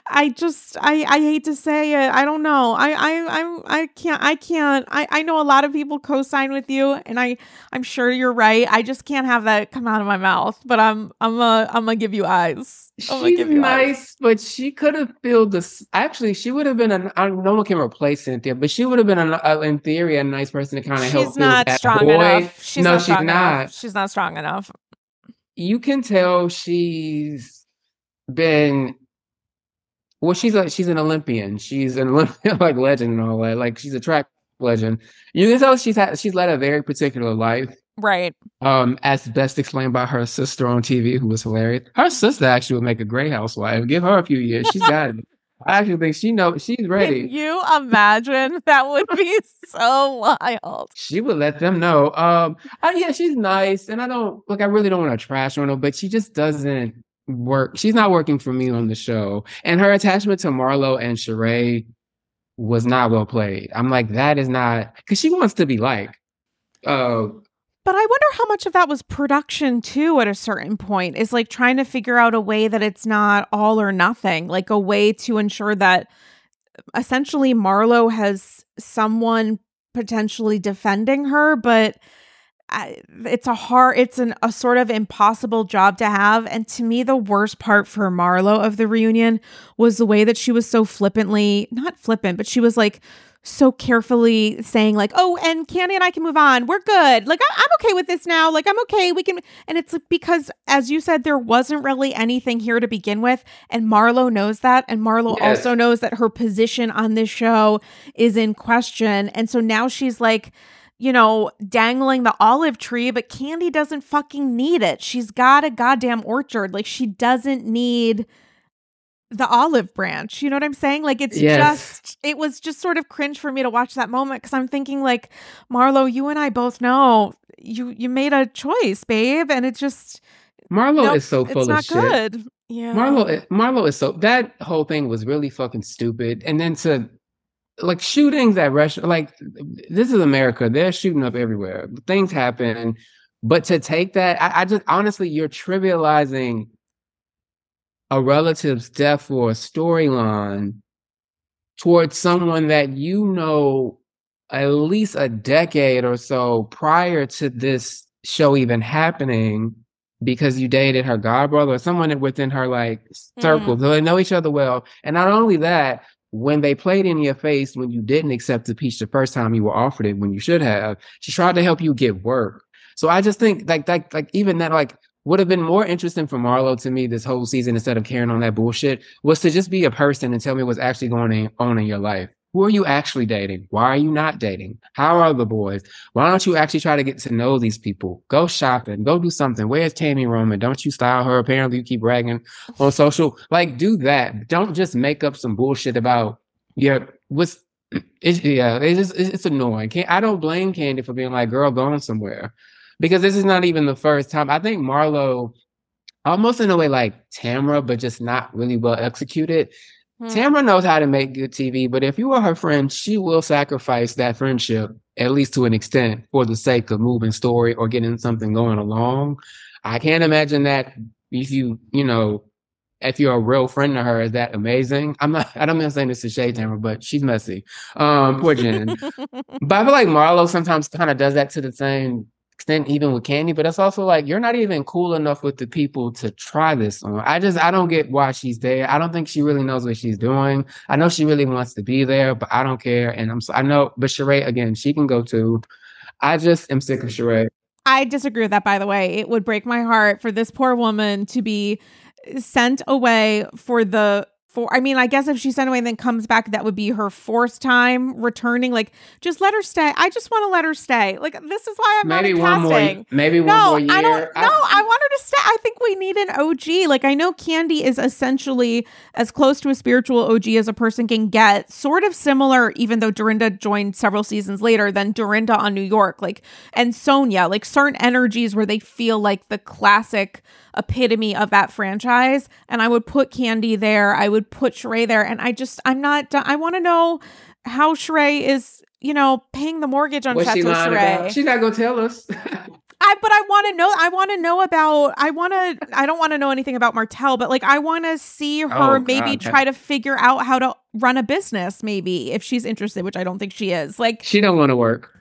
I just I I hate to say it. I don't know. I I I'm I can't I can't. I I know a lot of people co-sign with you, and I I'm sure you're right. I just can't have that come out of my mouth. But I'm I'm a I'm gonna give you eyes. She's nice, but she could have filled this. Actually, she would have been a. I, no one can replace Cynthia, but she would have been, a, a, uh, in theory, a nice person to kind of help. She's not strong void. enough. She's no, not she's not. enough. She's not strong enough. You can tell she's been. Well, she's a she's an Olympian. She's an [LAUGHS] Olympian like legend and all that. Like she's a track legend. You can tell she's had she's led a very particular life. Right. Um, as best explained by her sister on TV, who was hilarious. Her sister actually would make a great housewife. Give her a few years. She's got it. I actually think she knows she's ready. Can you imagine? [LAUGHS] That would be so wild. She would let them know. Um, I, yeah, she's nice, and I don't look. I really don't want to trash on her, but she just doesn't work. She's not working for me on the show, and her attachment to Marlo and Sheree was not well played. I'm like, that is not because she wants to be like. Uh, But I wonder how much of that was production too at a certain point is like trying to figure out a way that it's not all or nothing, like a way to ensure that uh, essentially Marlo has someone potentially defending her, but uh, it's a hard, it's an, a sort of impossible job to have. And to me, the worst part for Marlo of the reunion was the way that she was so flippantly, not flippant, but she was like, so carefully saying like, "Oh, and Kandi and I can move on. We're good. Like I- I'm okay with this now. Like I'm okay. We can." And it's because, as you said, there wasn't really anything here to begin with, and Marlo knows that, and Marlo Yes. also knows that her position on this show is in question, and so now she's like you know, dangling the olive tree, but Kandi doesn't fucking need it. She's got a goddamn orchard. Like she doesn't need the olive branch. You know what I'm saying? Like it's Yes. just it was just sort of cringe for me to watch that moment cuz I'm thinking like Marlo, you and I both know you you made a choice, babe, and it just Marlo nope, is so it's full of not shit. good. Yeah. Marlo, i- Marlo is so that whole thing was really fucking stupid. And then to like shootings at restaurant, like this is America. They're shooting up everywhere. Things happen, but to take that, I, I just honestly, you're trivializing a relative's death or a storyline towards someone that you know at least a decade or so prior to this show even happening because you dated her godbrother or someone within her like hmm. circle. So they know each other well. And not only that, when they played in your face when you didn't accept the peach the first time you were offered it when you should have, she tried to help you get work. So I just think like like like even that like would have been more interesting for Marlo to me this whole season instead of carrying on that bullshit was to just be a person and tell me what's actually going on in your life. Who are you actually dating? Why are you not dating? How are the boys? Why don't you actually try to get to know these people? Go shopping, go do something. Where's Tammy Roman? Don't you style her? Apparently, you keep bragging on social. Like, do that. Don't just make up some bullshit about yeah. What's [CLEARS THROAT] it's yeah. It's it's, annoying. Can't, I don't blame Kandi for being like, girl, going somewhere, because this is not even the first time. I think Marlo, almost in a way like Tamra, but just not really well executed. Hmm. Tamra knows how to make good TV, but if you are her friend, she will sacrifice that friendship, at least to an extent, for the sake of moving story or getting something going along. I can't imagine that if you, you know, if you're a real friend to her, is that amazing? I'm not, I don't mean saying this to shade Tamra, but she's messy. Um, poor Jen. [LAUGHS] but I feel like Marlo sometimes kind of does that to the same extent, even with Kandi. But it's also like you're not even cool enough with the people to try this on. I just I don't get why she's there. I don't think she really knows what she's doing. I know she really wants to be there, but I don't care. And I'm so I know, but Sheree again, she can go too. I just am sick of Sheree. I disagree with that, by the way. It would break my heart for this poor woman to be sent away for the for I mean, I guess if she sent away and then comes back, that would be her fourth time returning. Like, just let her stay. I just want to let her stay. Like, this is why I'm maybe not one casting. more, maybe one no, more year. I don't. No, I, want her to stay. I think we need an OG. Like I know Kandi is essentially as close to a spiritual OG as a person can get. Sort of similar, even though Dorinda joined several seasons later than Dorinda on New York. Like and Sonia, like certain energies where they feel like the classic epitome of that franchise. And I would put Kandi there. I would put Sheree there. And I just, I'm not. I want to know how Sheree is. You know, paying the mortgage on What's she Chateau lying Sheree. about? She's not gonna tell us. [LAUGHS] I but I want to know I want to know about I want to I don't want to know anything about Martell but like I want to see her Oh, maybe God. try to figure out how to run a business maybe if she's interested which I don't think she is. Like she don't want to work.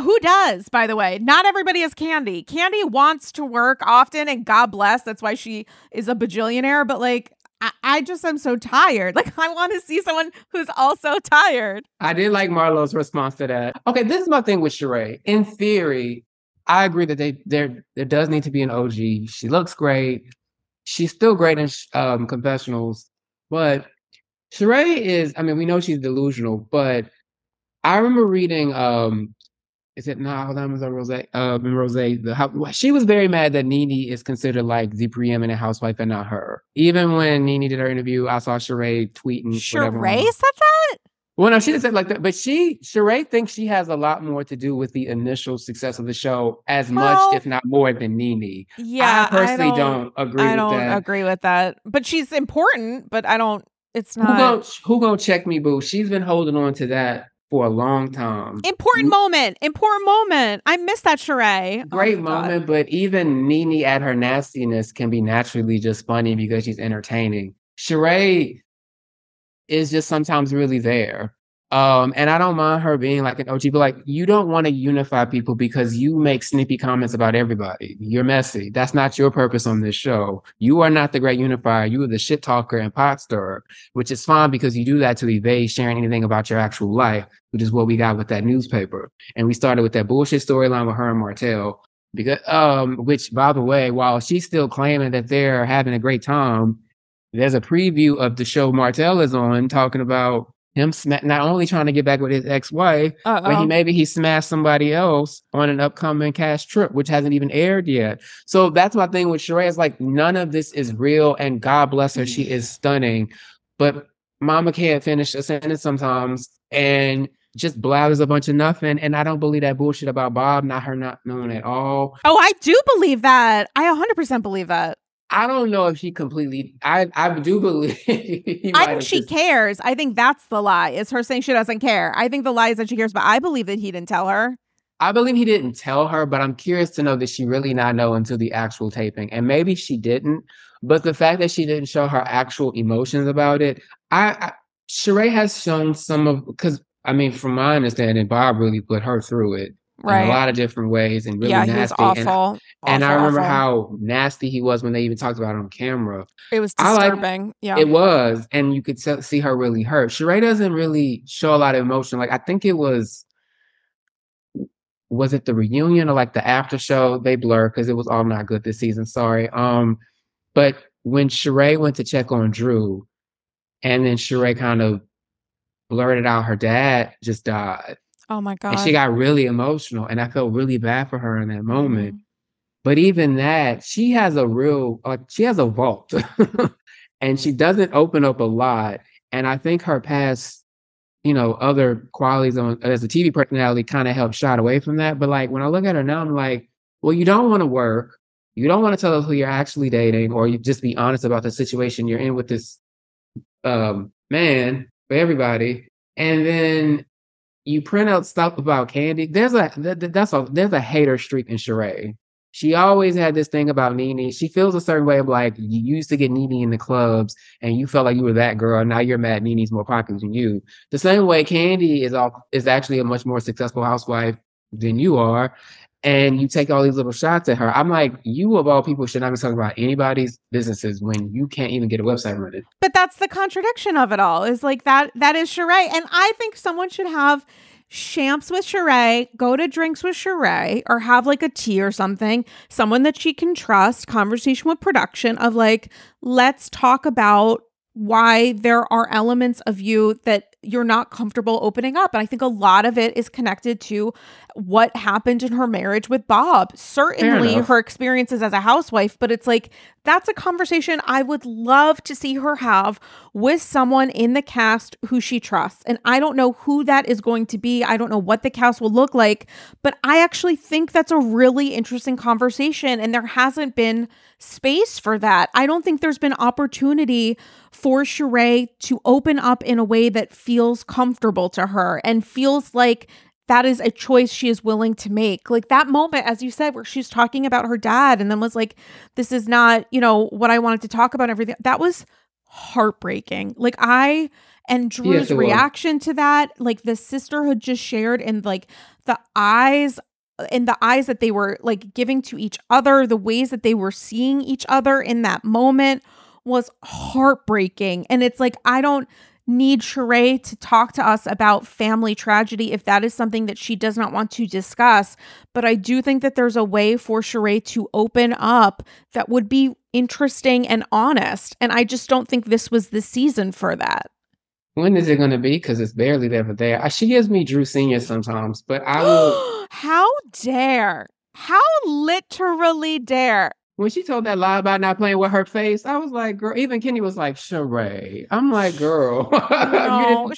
Who does by the way? Not everybody is Kandi. Kandi wants to work often and God bless that's why she is a bajillionaire but like I, I just am so tired. [LAUGHS] Like I want to see someone who's also tired. I did like Marlo's response to that. Okay, this is my thing with Sheree. In theory, I agree that they there there does need to be an OG. She looks great. She's still great in um, confessionals, but Sheree is. I mean, we know she's delusional, but I remember reading. um is it no? Hold on, was Rose? Um, Rose. The she was very mad that Nene is considered like the preeminent housewife and not her. Even when Nene did her interview, I saw Sheree tweeting. Sheree said that? well, no, she didn't say it like that, but she, Sheree thinks she has a lot more to do with the initial success of the show, as Well, much, if not more, than Nene. Yeah, I personally don't, agree I with don't that. agree with that. But she's important, but I don't it's Who not gonna, who gonna check me, boo? She's been holding on to that for a long time. important moment. Important moment. I miss that Sheree. Oh Great God. moment, but even Nene at her nastiness can be naturally just funny because she's entertaining. Sheree is just sometimes really there. Um, and I don't mind her being like an OG, but like you don't want to unify people because you make snippy comments about everybody. You're messy. That's not your purpose on this show. You are not the great unifier. You are the shit talker and pot stirrer, which is fine because you do that to evade sharing anything about your actual life, which is what we got with that newspaper. And we started with that bullshit storyline with her and Martell. Because um, which by the way, while she's still claiming that they're having a great time, there's a preview of the show Martell is on talking about him sma- not only trying to get back with his ex-wife, Uh-oh. but he maybe he smashed somebody else on an upcoming cast trip, which hasn't even aired yet. So that's my thing with Sheree. Is like none of this is real, and God bless her, she is stunning. But Mama can't finish a sentence sometimes, and just blathers a bunch of nothing. And I don't believe that bullshit about Bob, not her not knowing at all. Oh, I do believe that. I 100% believe that. I don't know if she completely. I I do believe. [LAUGHS] I think she just- cares. I think that's the lie. Is her saying she doesn't care. I think the lie is that she cares, but I believe that he didn't tell her. I believe he didn't tell her, but I'm curious to know that she really not know until the actual taping, and maybe she didn't. But the fact that she didn't show her actual emotions about it, I, I Sheree has shown some of because I mean, from my understanding, Bob really put her through it in a lot of different ways and really yeah, he was awful. And, and I remember awful. how nasty he was when they even talked about it on camera. it was I like- disturbing. yeah. It was, and you could se- see her really hurt. Sheree doesn't really show a lot of emotion. Like I think it was, was it the reunion or like the after show? They blur because it was all not good this season. Sorry. Um, but when Sheree went to check on Drew, and then Sheree kind of blurted out her dad just died, oh my god. and she got really emotional, and I felt really bad for her in that moment. Mhm. But even that, she has a real like she has a vault. [LAUGHS] and she doesn't open up a lot. And I think her past, you know, other qualities on as a TV personality kind of help shot away from that. But like when I look at her now, I'm like, well, you don't want to work. You don't want to tell us who you're actually dating, or you just be honest about the situation you're in with this um man for everybody. And then you print out stuff about Kandi. There's a th- th- that's a there's a hater streak in Sheree. She always had this thing about Nene. She feels a certain way of like you used to get Nene in the clubs and you felt like you were that girl. Now you're mad Nene's more popular than you. The same way Kandi is all is actually a much more successful housewife than you are. And you take all these little shots at her. I'm like, you of all people should not be talking about anybody's businesses when you can't even get a website running. But that's the contradiction of it all. Is like that that is Sheree. And I think someone should have champs with Sheree, go to drinks with Sheree, or have like a tea or something, someone that she can trust, conversation with production of like, let's talk about why there are elements of you that you're not comfortable opening up. And I think a lot of it is connected to what happened in her marriage with Bob. Certainly her experiences as a housewife, but it's like that's a conversation I would love to see her have with someone in the cast who she trusts. And I don't know who that is going to be. I don't know what the cast will look like, but I actually think that's a really interesting conversation. And there hasn't been space for that. I don't think there's been opportunity for Sheree to open up in a way that feels comfortable to her and feels like that is a choice she is willing to make. Like that moment, as you said, where she's talking about her dad and then was like, this is not, you know, what I wanted to talk about, and everything. That was heartbreaking. Like I and Drew's was. reaction to that, like the sisterhood just shared and like the eyes in the eyes that they were like giving to each other, the ways that they were seeing each other in that moment was heartbreaking. And it's like, I don't need Sheree to talk to us about family tragedy if that is something that she does not want to discuss. But I do think that there's a way for Sheree to open up that would be interesting and honest. And I just don't think this was the season for that. When is it going to be? Because it's barely ever there. She gives me Drew Senior sometimes, but I will. [GASPS] How dare? How literally dare? When she told that lie about not playing with her face, I was like, girl. Even Kenny was like, Sheree. I'm like, girl. [LAUGHS] No,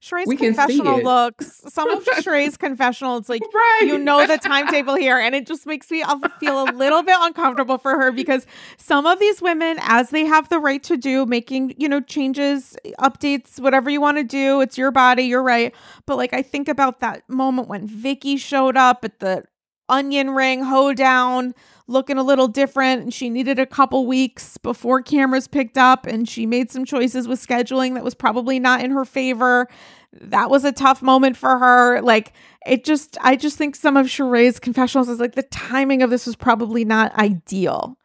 Sheree's We can see confessional looks. Some of [LAUGHS] Sheree's confessional, it's like right. you know the timetable here, and it just makes me feel a little bit uncomfortable for her because some of these women, as they have the right to do, making you know changes, updates, whatever you want to do, it's your body, you're right. But like I think about that moment when Vicki showed up at the onion ring hoedown looking a little different and she needed a couple weeks before cameras picked up and she made some choices with scheduling that was probably not in her favor. That was a tough moment for her. Like it just i just think some of Sheree's confessionals is like the timing of this was probably not ideal.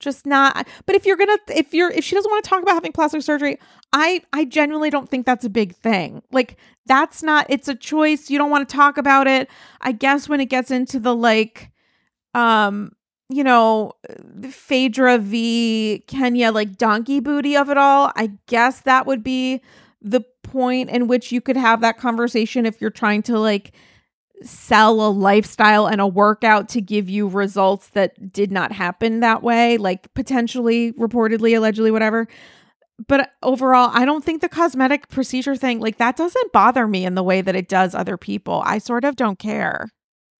Just not but if you're gonna if you're if she doesn't want to talk about having plastic surgery i i genuinely don't think that's a big thing. Like that's not it's a choice. You don't want to talk about it. I guess when it gets into the like um you know phaedra v kenya like donkey booty of it all i guess that would be the point in which you could have that conversation if you're trying to like sell a lifestyle and a workout to give you results that did not happen that way, like potentially, reportedly, allegedly, whatever. But overall, I don't think the cosmetic procedure thing, like that doesn't bother me in the way that it does other people. I sort of don't care.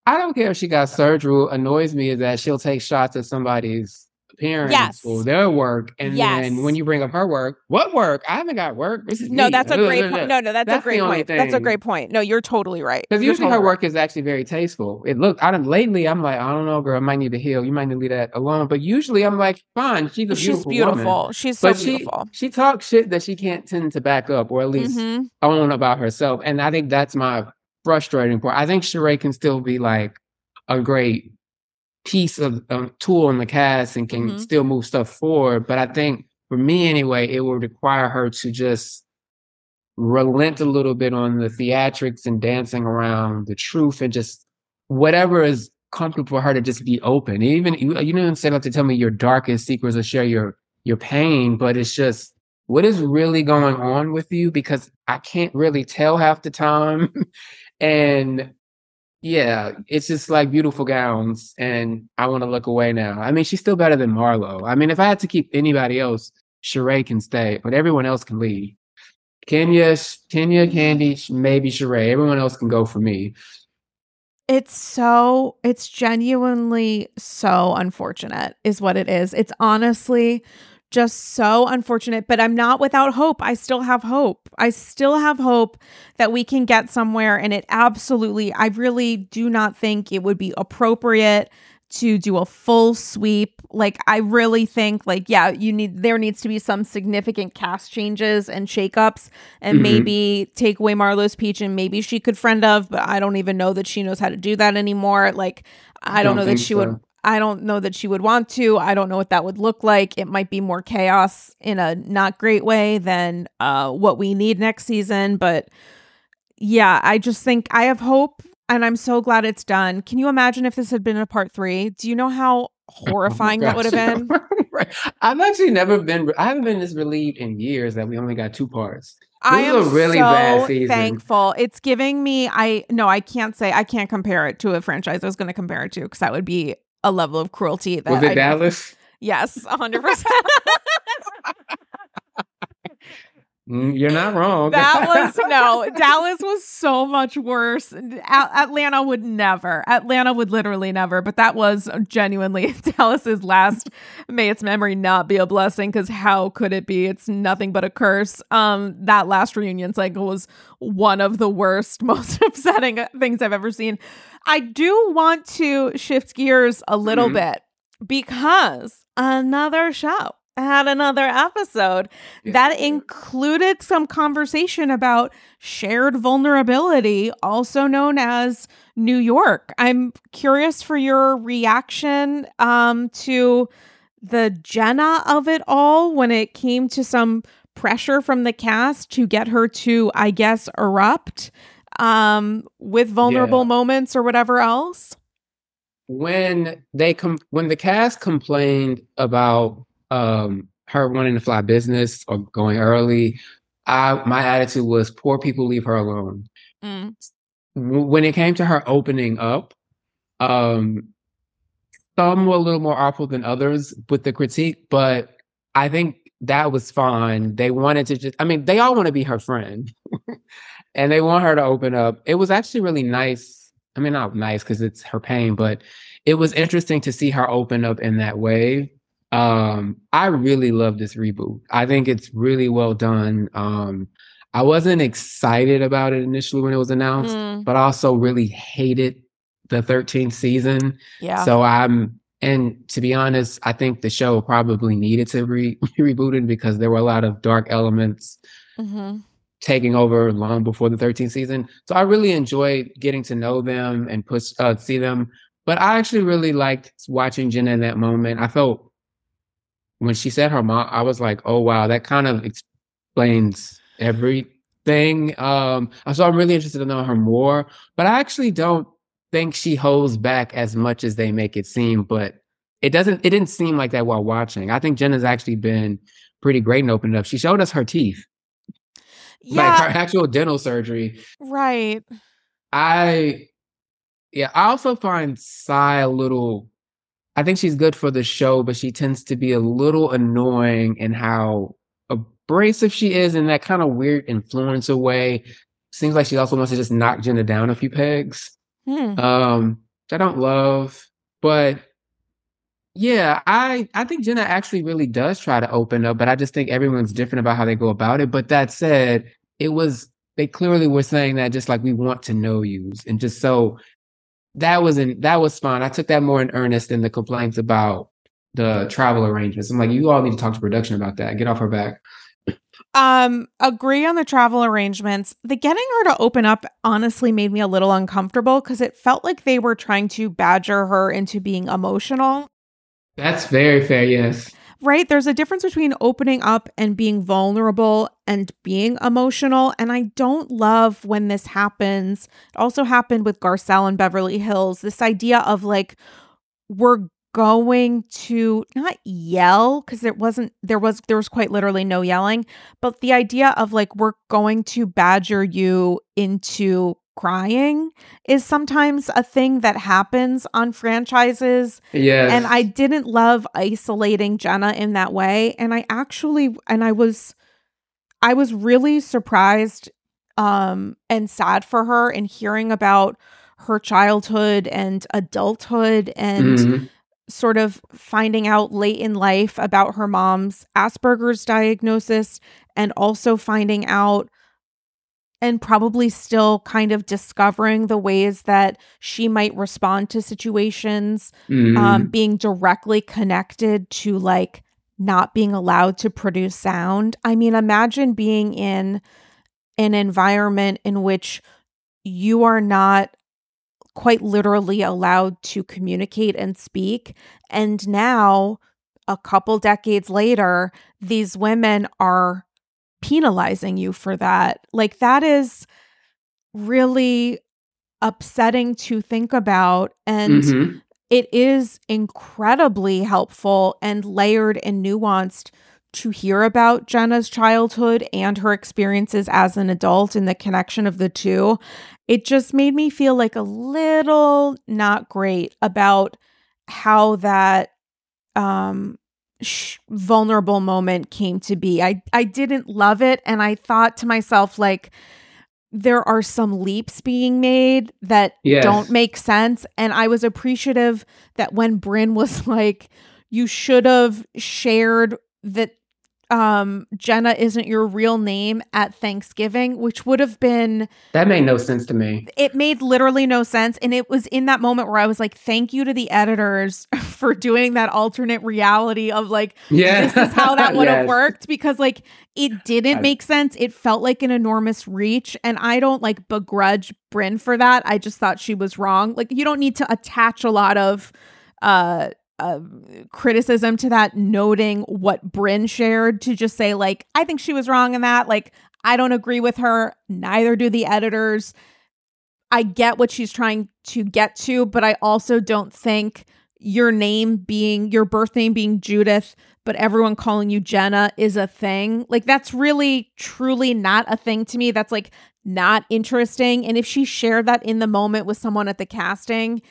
I don't care if she got surgery. What annoys me is that she'll take shots at somebody's appearance Yes. or their work. And Yes. then when you bring up her work, what work? I haven't got work. This is No, me. that's a great point. No, no, that's, That's a great point. That's a great point. No, you're totally right. Because usually her work right. is actually very tasteful. It look I don't lately I'm like, I don't know, girl, I might need to heal. You might need to leave that alone. But usually I'm like, fine, she's a She's beautiful. beautiful. woman. She's so But she beautiful. she talks shit that she can't tend to back up or at least Mhm. own about herself. And I think that's my frustrating part. I think Sheree can still be like a great piece of um, tool in the cast and can Mhm. still move stuff forward. But I think for me anyway, it would require her to just relent a little bit on the theatrics and dancing around the truth and just whatever is comfortable for her to just be open. Even you, you didn't set up to tell me your darkest secrets or share your your pain, but it's just what is really going on with you because I can't really tell half the time. [LAUGHS] and yeah, it's just like beautiful gowns, and I want to look away now. I mean, she's still better than Marlo. I mean, if I had to keep anybody else, Sheree can stay, but everyone else can leave. Kenya, Kenya, Kandi, maybe Sheree. Everyone else can go for me. It's so, it's genuinely so unfortunate, is what it is. It's honestly just so unfortunate, but I'm not without hope. I still have hope. I still have hope that we can get somewhere. And it absolutely, I really do not think it would be appropriate to do a full sweep. Like, I really think, like, yeah, you need, there needs to be some significant cast changes and shakeups and Mhm. maybe take away Marlo's Peach and maybe she could friend of, but I don't even know that she knows how to do that anymore. Like, I don't, know that she would so. I don't know that she would want to. I don't know what that would look like. It might be more chaos in a not great way than uh, what we need next season. But yeah, I just think I have hope and I'm so glad it's done. Can you imagine if this had been a part three? Do you know how [LAUGHS] horrifying that would have been? [LAUGHS] right. I've actually never been. I haven't been this relieved in years that we only got two parts. I This am is a really so bad season. thankful. It's giving me I no, I can't say I can't compare it to a franchise I was going to compare it to because that would be a level of cruelty that Was it I Dallas? Yes, 100%. Mm, [LAUGHS] You're not wrong. that [LAUGHS] was no dallas was so much worse. A- atlanta would never atlanta would literally never but that was genuinely [LAUGHS] dallas's last may its memory not be a blessing because how could it be? It's nothing but a curse. Um that last reunion cycle was one of the worst [LAUGHS] most upsetting things i've ever seen. I do want to shift gears a little Mhm. bit because another show had another episode that included some conversation about shared vulnerability, also known as New York. I'm curious for your reaction um, to the Jenna of it all when it came to some pressure from the cast to get her to, I guess, erupt um, with vulnerable Yeah. moments or whatever else. when they com- when the cast complained about um her wanting to fly business or going early, I my attitude was poor people leave her alone. Mm. When it came to her opening up, um some were a little more awful than others with the critique, but I think that was fine. They wanted to just I mean, they all want to be her friend. [LAUGHS] and they want her to open up. It was actually really nice. I mean, not nice because it's her pain, but it was interesting to see her open up in that way. Um, I really love this reboot. I think it's really well done. Um, I wasn't excited about it initially when it was announced, Mm, but I also really hated the 13th season. yeah. So I'm, and to be honest, I think the show probably needed to re- [LAUGHS] be rebooted because there were a lot of dark elements hmm taking over long before the 13th season. So I really enjoyed getting to know them and push uh, see them. But I actually really liked watching Jenna in that moment. I felt when she said her mom, I was like, oh wow, that kind of explains everything. Um, so I'm really interested to know her more. But I actually don't think she holds back as much as they make it seem. But it doesn't. It didn't seem like that while watching. I think Jenna's actually been pretty great and opening up. She showed us her teeth. Yeah. Like her actual dental surgery. Right. I yeah, I also find Sai a little I think she's good for the show, but she tends to be a little annoying in how abrasive she is in that kind of weird influencer way. Seems like she also wants to just knock Jenna down a few pegs. Hmm. Um, I don't love. But yeah, I I think Jenna actually really does try to open up, but I just think everyone's different about how they go about it. But that said, it was they clearly were saying that just like we want to know you. And just so that was in that was fine. I took that more in earnest than the complaints about the travel arrangements. I'm like, you all need to talk to production about that. Get off her back. Um, agree on the travel arrangements. The getting her to open up honestly made me a little uncomfortable because it felt like they were trying to badger her into being emotional. That's very fair, yes. Right? There's a difference between opening up and being vulnerable and being emotional. And I don't love when this happens. It also happened with Garcelle and Beverly Hills. This idea of like, we're going to not yell because there wasn't there was there was quite literally no yelling but the idea of like we're going to badger you into crying is sometimes a thing that happens on franchises. And I didn't love isolating Jenna in that way. And I actually and I was I was really surprised um and sad for her in hearing about her childhood and adulthood and Mhm. sort of finding out late in life about her mom's Asperger's diagnosis and also finding out and probably still kind of discovering the ways that she might respond to situations Mhm. um being directly connected to like not being allowed to produce sound. I mean, imagine being in an environment in which you are not quite literally allowed to communicate and speak. And now, a couple decades later, these women are penalizing you for that. Like, that is really upsetting to think about. And Mhm. it is incredibly helpful and layered and nuanced to hear about Jenna's childhood and her experiences as an adult and the connection of the two. It just made me feel like a little not great about how that um sh- vulnerable moment came to be. I I didn't love it and I thought to myself like there are some leaps being made that Yes. don't make sense. And I was appreciative that when Brynn was [LAUGHS] like, you should have shared that um Jenna isn't your real name at Thanksgiving, which would have been That made no sense to me. it made literally no sense. And it was in that moment where I was like, thank you to the editors [LAUGHS] for doing that alternate reality of like, Yeah. this is how that [LAUGHS] would have Yes. worked because like it didn't make sense. It felt like an enormous reach. And I don't like begrudge Brynn for that. I just thought she was wrong. Like you don't need to attach a lot of uh uh, criticism to that, noting what Brynn shared to just say, like, I think she was wrong in that. Like, I don't agree with her. Neither do the editors. I get what she's trying to get to, but I also don't think your name being your birth name being Judith, but everyone calling you Jenna is a thing. Like that's really truly not a thing to me. That's like not interesting. And if she shared that in the moment with someone at the casting,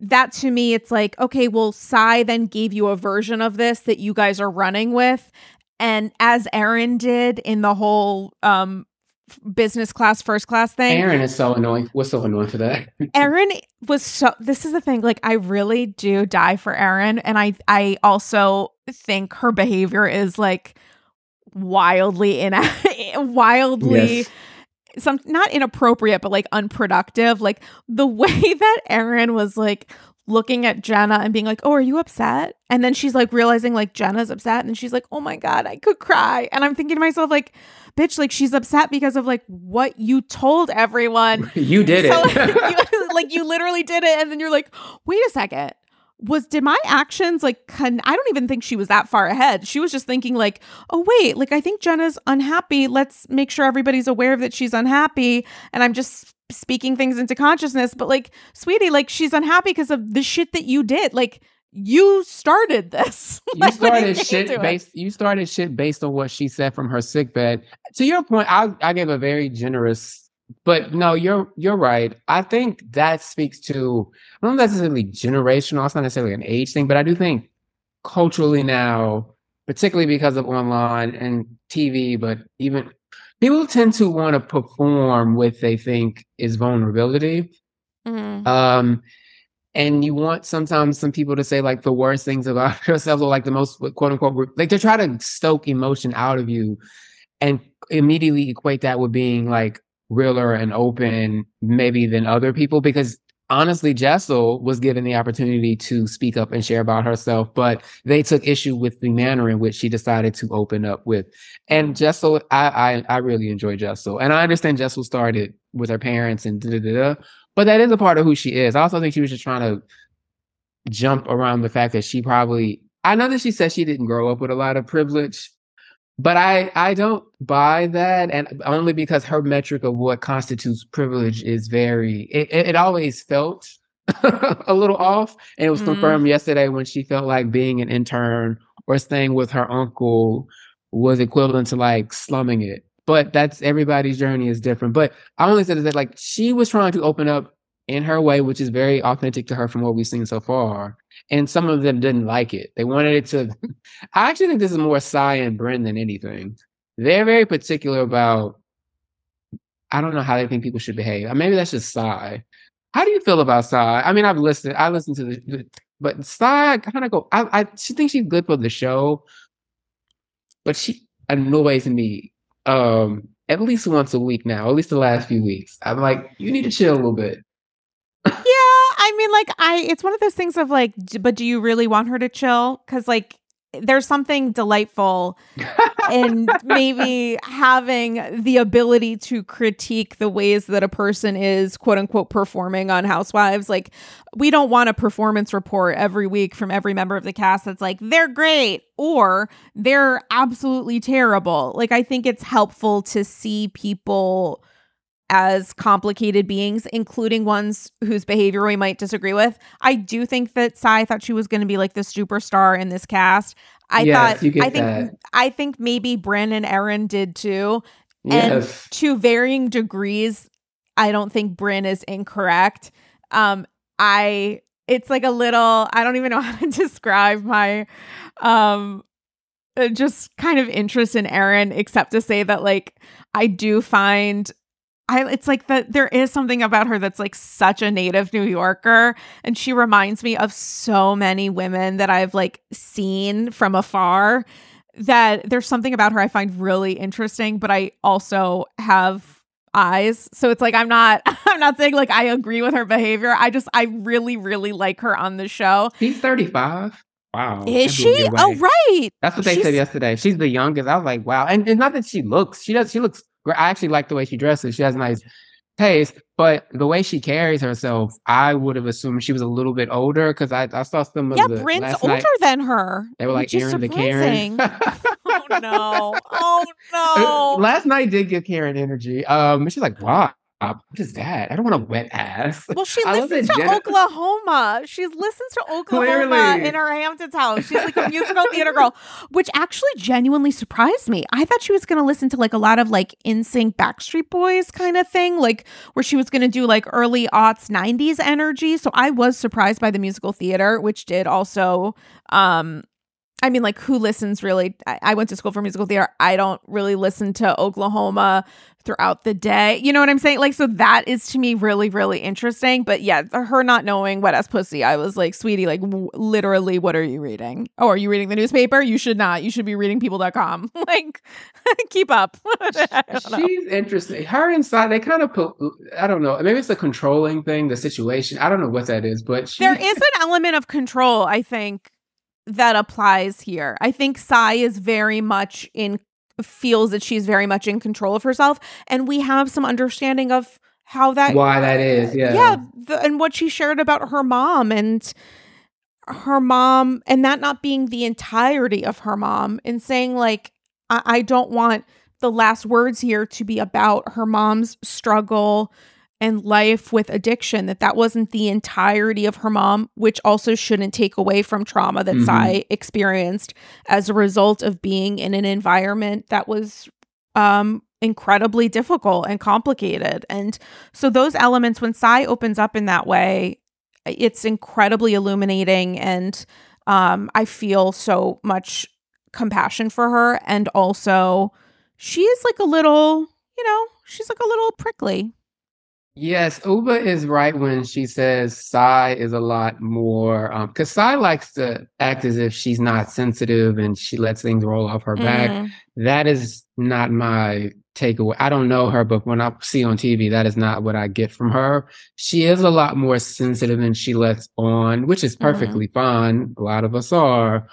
that to me it's like, okay, well, Sai then gave you a version of this that you guys are running with. And as Erin did in the whole um business class first class thing Erin is so annoying. Was so annoying for that. [LAUGHS] Erin was so this is the thing like I really do die for Erin and I I also think her behavior is like wildly in [LAUGHS] wildly Yes. Some not inappropriate but like unproductive like the [LAUGHS] way that Erin was like looking at Jenna and being like oh are you upset and then she's like realizing like Jenna's upset and she's like oh my god I could cry and I'm thinking to myself like bitch like she's upset because of like what you told everyone [LAUGHS] You did so, it. [LAUGHS] you, like you literally did it, and then you're like, wait a second. Was did my actions like con- I don't even think she was that far ahead. She was just thinking like, "Oh wait, like I think Jenna's unhappy. Let's make sure everybody's aware that she's unhappy." And I'm just speaking things into consciousness, but like, sweetie, like she's unhappy because of the shit that you did. Like you started this. [LAUGHS] you Like, do started shit based. You started shit based on what she said from her sick bed. to your point, I I gave a very generous, but no, you're you're right. I think that speaks to not necessarily generational. It's not necessarily an age thing, but I do think culturally now, particularly because of online and TV, but even people tend to want to perform what they think is vulnerability. Mm-hmm. Um, and you want sometimes some people to say like the worst things about [LAUGHS] yourselves or like the most quote unquote like to try to stoke emotion out of you and immediately equate that with being like realer and open maybe than other people because honestly Jessel was given the opportunity to speak up and share about herself but they took issue with the manner in which she decided to open up with. And Jessel I I, I really enjoy Jessel and I understand Jessel started with her parents and da da da but that is a part of who she is. I also think she was just trying to jump around the fact that she probably I know that she said she didn't grow up with a lot of privilege but I I don't buy that, and only because her metric of what constitutes privilege is very. It it, always felt [LAUGHS] a little off, and it was mm. confirmed yesterday when she felt like being an intern or staying with her uncle was equivalent to like slumming it. But that's everybody's journey is different. But I only said that like she was trying to open up in her way, which is very authentic to her from what we've seen so far and some of them didn't like it. They wanted it to. [LAUGHS] I actually think this is more Sai and Brynn than anything. They're very particular about. I don't know how they think people should behave. Maybe that's just Sai. How do you feel about Sai? I mean, I've listened. I listened to the, but Sai kind of go. I, I she thinks she's good for the show, but she annoys me. Um, at least once a week now. At least the last few weeks. I'm like, you need to chill a little bit. I mean, like, I, it's one of those things of like, but do you really want her to chill? Cause like, there's something delightful in [LAUGHS] maybe having the ability to critique the ways that a person is quote unquote performing on housewives like we don't want a performance report every week from every member of the cast that's like they're great or they're absolutely terrible like i think it's helpful to see people as complicated beings, including ones whose behavior we might disagree with. I do think that Sai thought she was going to be like the superstar in this cast. I yes, thought I think that. I think maybe Brynn and Erin did too. Yes. And to varying degrees, I don't think Brynn is incorrect. Um I it's like a little I don't even know [LAUGHS] how to describe my um uh, just kind of interest in Erin except to say that like I do find I it's like that there is something about her that's like such a native New Yorker and she reminds me of so many women that I've like seen from afar that there's something about her I find really interesting but I also have eyes so it's like I'm not [LAUGHS] I'm not saying like I agree with her behavior I just I really really like her on the show. She's 35. Wow. Is she? Oh, right. That's what they She's... said yesterday. She's the youngest. I was like, wow. And it's not that she looks, she does, she looks I actually like the way she dresses. She has a nice taste, but the way she carries herself, I would have assumed she was a little bit older because I, I saw some of yeah, the. Yeah, Brent's older night, than her. They were like Erin the Karen. [LAUGHS] oh no! Oh no! Last night did give Karen energy. Um, she's like, wow, what is that? I don't want a wet ass. Well, she [LAUGHS] listens to Jen- Oklahoma. She listens to [LAUGHS] Oklahoma Clearly. in her Hamptons house. She's like a musical theater girl, which actually genuinely surprised me. I thought she was going to listen to like a lot of like NSYNC Backstreet Boys kind of thing, like where she was going to do like early aughts 90s energy. So I was surprised by the musical theater, which did also um I mean, like, who listens really? I, I, went to school for musical theater. I don't really listen to Oklahoma throughout the day. You know what I'm saying? Like, so that is to me really, really interesting. But yeah, her not knowing wet ass pussy, I was like, sweetie, like, w- literally, what are you reading? Oh, are you reading the newspaper? You should not. You should be reading people.com. [LAUGHS] like, [LAUGHS] keep up. [LAUGHS] She's interesting. Her inside, they kind of put, I don't know, maybe it's the controlling thing, the situation. I don't know what that is, but she... there is an element of control, I think that applies here. I think Sai is very much in feels that she's very much in control of herself and we have some understanding of how that why that is yeah. Yeah the, and what she shared about her mom and her mom and that not being the entirety of her mom and saying like I, I don't want the last words here to be about her mom's struggle and life with addiction that that wasn't the entirety of her mom which also shouldn't take away from trauma that mm-hmm. Sai experienced as a result of being in an environment that was um incredibly difficult and complicated. And so those elements when Sai opens up in that way, it's incredibly illuminating and um I feel so much compassion for her and also she is like a little, you know, she's like a little prickly. Yes, Ubah is right when she says Sai is a lot more um because Sai likes to act as if she's not sensitive and she lets things roll off her back. Mhm. That is not my takeaway. I don't know her, but when I see on TV, that is not what I get from her. She is a lot more sensitive than she lets on, which is Mhm. perfectly fine. A lot of us are.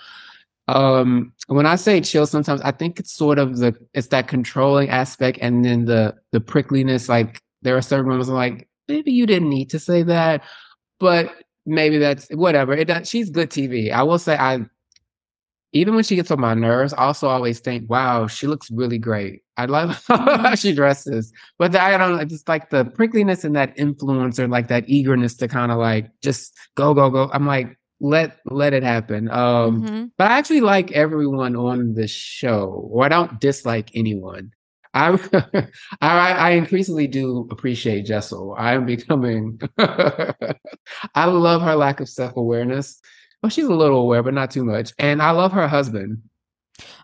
Um, when I say chill, sometimes I think it's sort of the it's that controlling aspect and then the the prickliness. Like there are certain moments I'm like, maybe you didn't need to say that, but maybe that's whatever. It does, she's good TV. I will say I even when she gets on my nerves, I also always think, wow, she looks really great. I love [LAUGHS] how she dresses. But I don't know, just like the prickliness and that influencer, like that eagerness to kind of like just go, go, go. I'm like, let let it happen. Um, Mhm. but I actually like everyone on the show, or I don't dislike anyone. I [LAUGHS] I, I increasingly do appreciate Jessel. I am becoming. [LAUGHS] I love her lack of self awareness. Well, she's a little aware, but not too much. And I love her husband.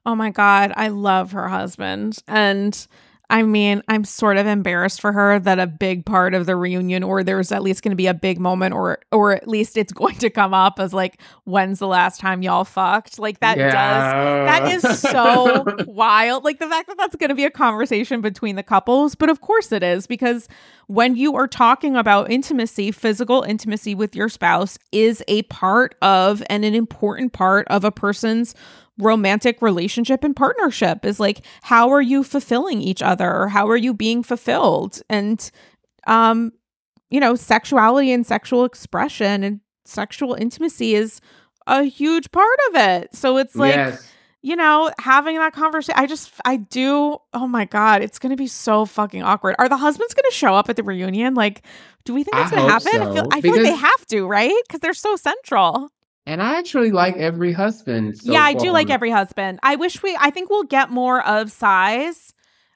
Oh my God, I love her husband. And I mean, I'm sort of embarrassed for her that a big part of the reunion, or there's at least going to be a big moment, or or at least it's [LAUGHS] going to come up as like, when's the last time y'all fucked? Like that does that is so [LAUGHS] wild. Like the fact that that's going to be a conversation between the couples, but of course it is because when you are talking about intimacy, physical intimacy with your spouse is a part of and an important part of a person's romantic relationship and partnership is like how are you fulfilling each other or how are you being fulfilled and um you know sexuality and sexual expression and sexual intimacy is a huge part of it so it's like yes. you know, having that conversation, I just, I do. Oh my God, it's going to be so fucking awkward. Are the husbands going to show up at the reunion? Like, do we think I that's going to hope happen? I feel, I feel like they have to, right? Because they're so central. And I actually like every husband. so yeah, I do like every husband. I wish we, I think we'll get more of Sai's.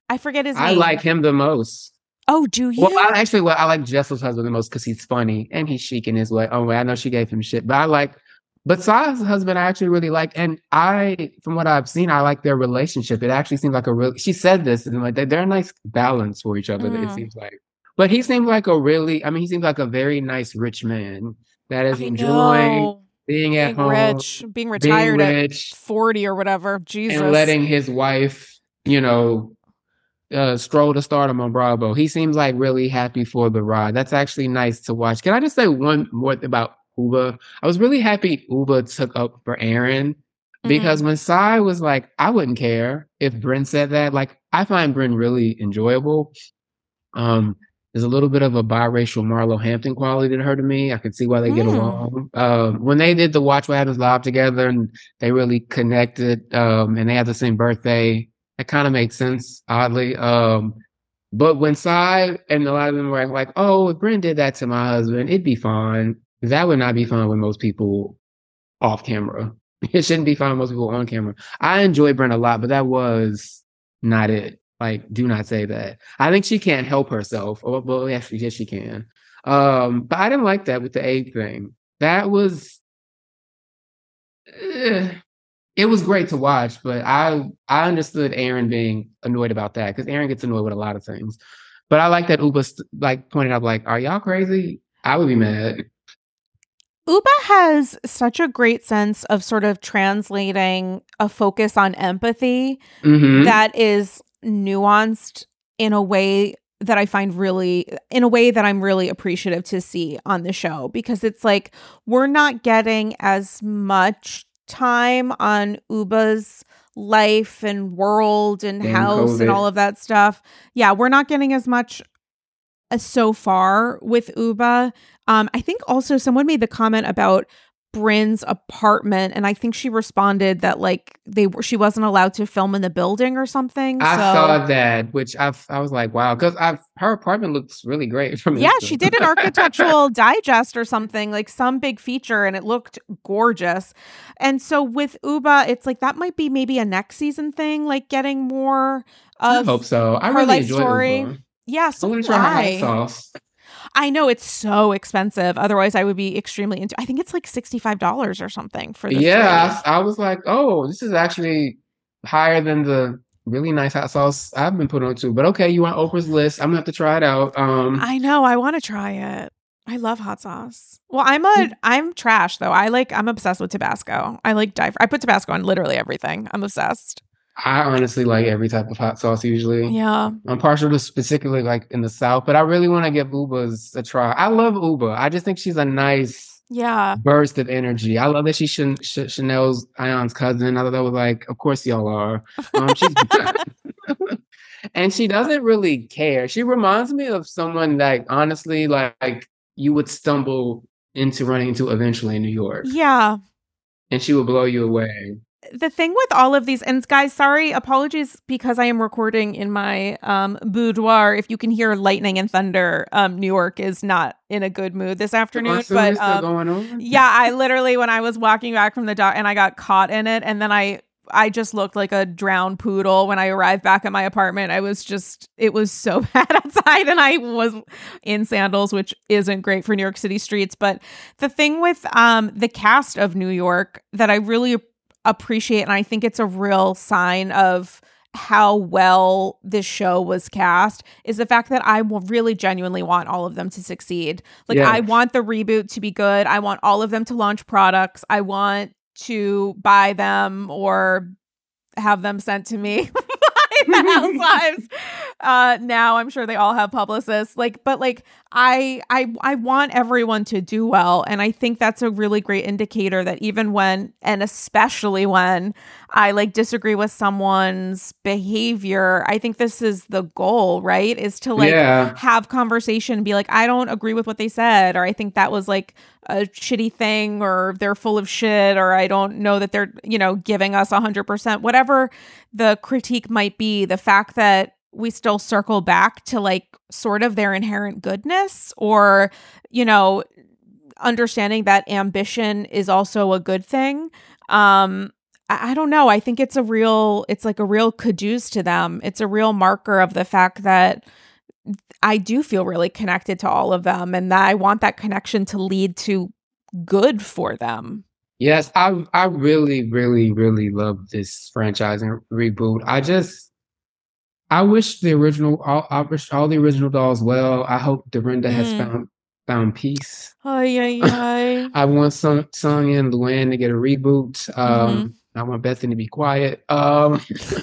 I forget his I name. I like him the most. Oh, do you? Well, I actually, well, I like Jessel's husband the most because he's funny and he's chic in his way. Oh, wait, I know she gave him shit, but I like. But Sai's husband, I actually really like, and I, from what I've seen, I like their relationship. It actually seems like a real. She said this, and like they- they're a nice balance for each other. It Mm. seems like, but he seems like a really. I mean, he seems like a very nice rich man that is I enjoying know. Being at being home, rich, being being retired at rich, 40 or whatever. Jesus. and letting his wife, you know, uh, stroll to stardom on Bravo. He seems like really happy for the ride. That's actually nice to watch. Can I just say one more thing about Ubah? I was really happy Ubah took up for Erin because Mm-hmm. when Sai was like, I wouldn't care if Brynn said that. Like, I find Brynn really enjoyable. Um, there's a little bit of a biracial Marlo Hampton quality to her to me. I can see why they get Hmm. along. Um, when they did the Watch What Happens live together and they really connected, um, and they had the same birthday, it kind of made sense, oddly. Um, but when Sai and a lot of them were like, "Oh, if Brynn did that to my husband, it'd be fine." That would not be fine with most people off camera. [LAUGHS] It shouldn't be fine with most people on camera. I enjoy Brynn a lot, but that was not it. Like, do not say that. I think she can't help herself. Oh, well, actually, yes, she can. Um, but I didn't like that with the egg thing. That was. eh, it was great to watch, but I I understood Erin being annoyed about that because Erin gets annoyed with a lot of things. But I like that Ubah st- like pointed out like, "Are y'all crazy?" I would be mad. Ubah has such a great sense of sort of translating a focus on empathy Mhm. that is nuanced in a way that I find really in a way that I'm really appreciative to see on the show because it's like we're not getting as much time on Ubah's life and world and Damn house and all of that stuff. Yeah, we're not getting as much as so far with Uba. Um, I think also someone made the comment about Brynn's apartment, and I think she responded that like they were she wasn't allowed to film in the building or something. I so saw that, which I I was like, wow, because I her apartment looks really great from yeah, she did an architectural [LAUGHS] digest or something, like some big feature, and it looked gorgeous. And so with Ubah, it's like that might be maybe a next season thing, like getting more of. I hope so. I her really life enjoy story. Ubah. yeah. I So do to try her hot sauce. I know it's so expensive. Otherwise, I would be extremely into. I think it's like sixty five dollars or something for the Yeah. I, I was like, oh, this is actually higher than the really nice hot sauce I've been put on to. But okay, you want Oprah's list? I'm gonna have to try it out. Um, I know. I want to try it. I love hot sauce. Well, I'm a I'm trash though. I like I'm obsessed with Tabasco. I like dive. I put Tabasco on literally everything. I'm obsessed. I honestly like every type of hot sauce usually. Yeah. I'm partial to specifically like in the South, but I really want to give Ubah's a try. I love Uba. I just think she's a nice Yeah. burst of energy. I love that she's Chan- Ch- Chanel's Ayan's cousin. I thought that was like, of course y'all are. Um, she's [LAUGHS] and she doesn't really care. She reminds me of someone that honestly, like, like you would stumble into running into eventually in New York, Yeah. and she would blow you away. The thing with all of these and guys sorry apologies because i am recording in my um boudoir. If you can hear lightning and thunder um new york is not in a good mood this afternoon but um going on. yeah i literally when i was walking back from the dock and i got caught in it and then i i just looked like a drowned poodle when i arrived back at my apartment. I was just it was so [LAUGHS] bad outside and i was in sandals which isn't great for new york city streets. But the thing with um the cast of new york that i really appreciate and i think it's a real sign of how well this show was cast is the fact that I will really genuinely want all of them to succeed. Like Yeah. I want the reboot to be good. I want all of them to launch products. I want to buy them or have them sent to me [LAUGHS] by the [LAUGHS] housewives. Uh now I'm sure they all have publicists. Like, but like I I I want everyone to do well. And I think that's a really great indicator that even when and especially when I like disagree with someone's behavior, I think this is the goal, right? Is to like yeah, have conversation and be like, I don't agree with what they said, or I think that was like a shitty thing, or they're full of shit, or I don't know that they're, you know, giving us a hundred percent, whatever the critique might be, the fact that we still circle back to like sort of their inherent goodness or, you know, understanding that ambition is also a good thing. Um, I, don't know. I think it's a real, it's like a real caduce to them. It's a real marker of the fact that I do feel really connected to all of them and that I want that connection to lead to good for them. yes, I I really, really, really love this franchise and reboot. I just I wish the original all, I wish all the original dolls well. I hope Dorinda has Mm. found found peace. Ay, ay, [LAUGHS] ay. I want Sung Sung and Luann to get a reboot. Um, Mm-hmm. I want Bethenny to be quiet. Um,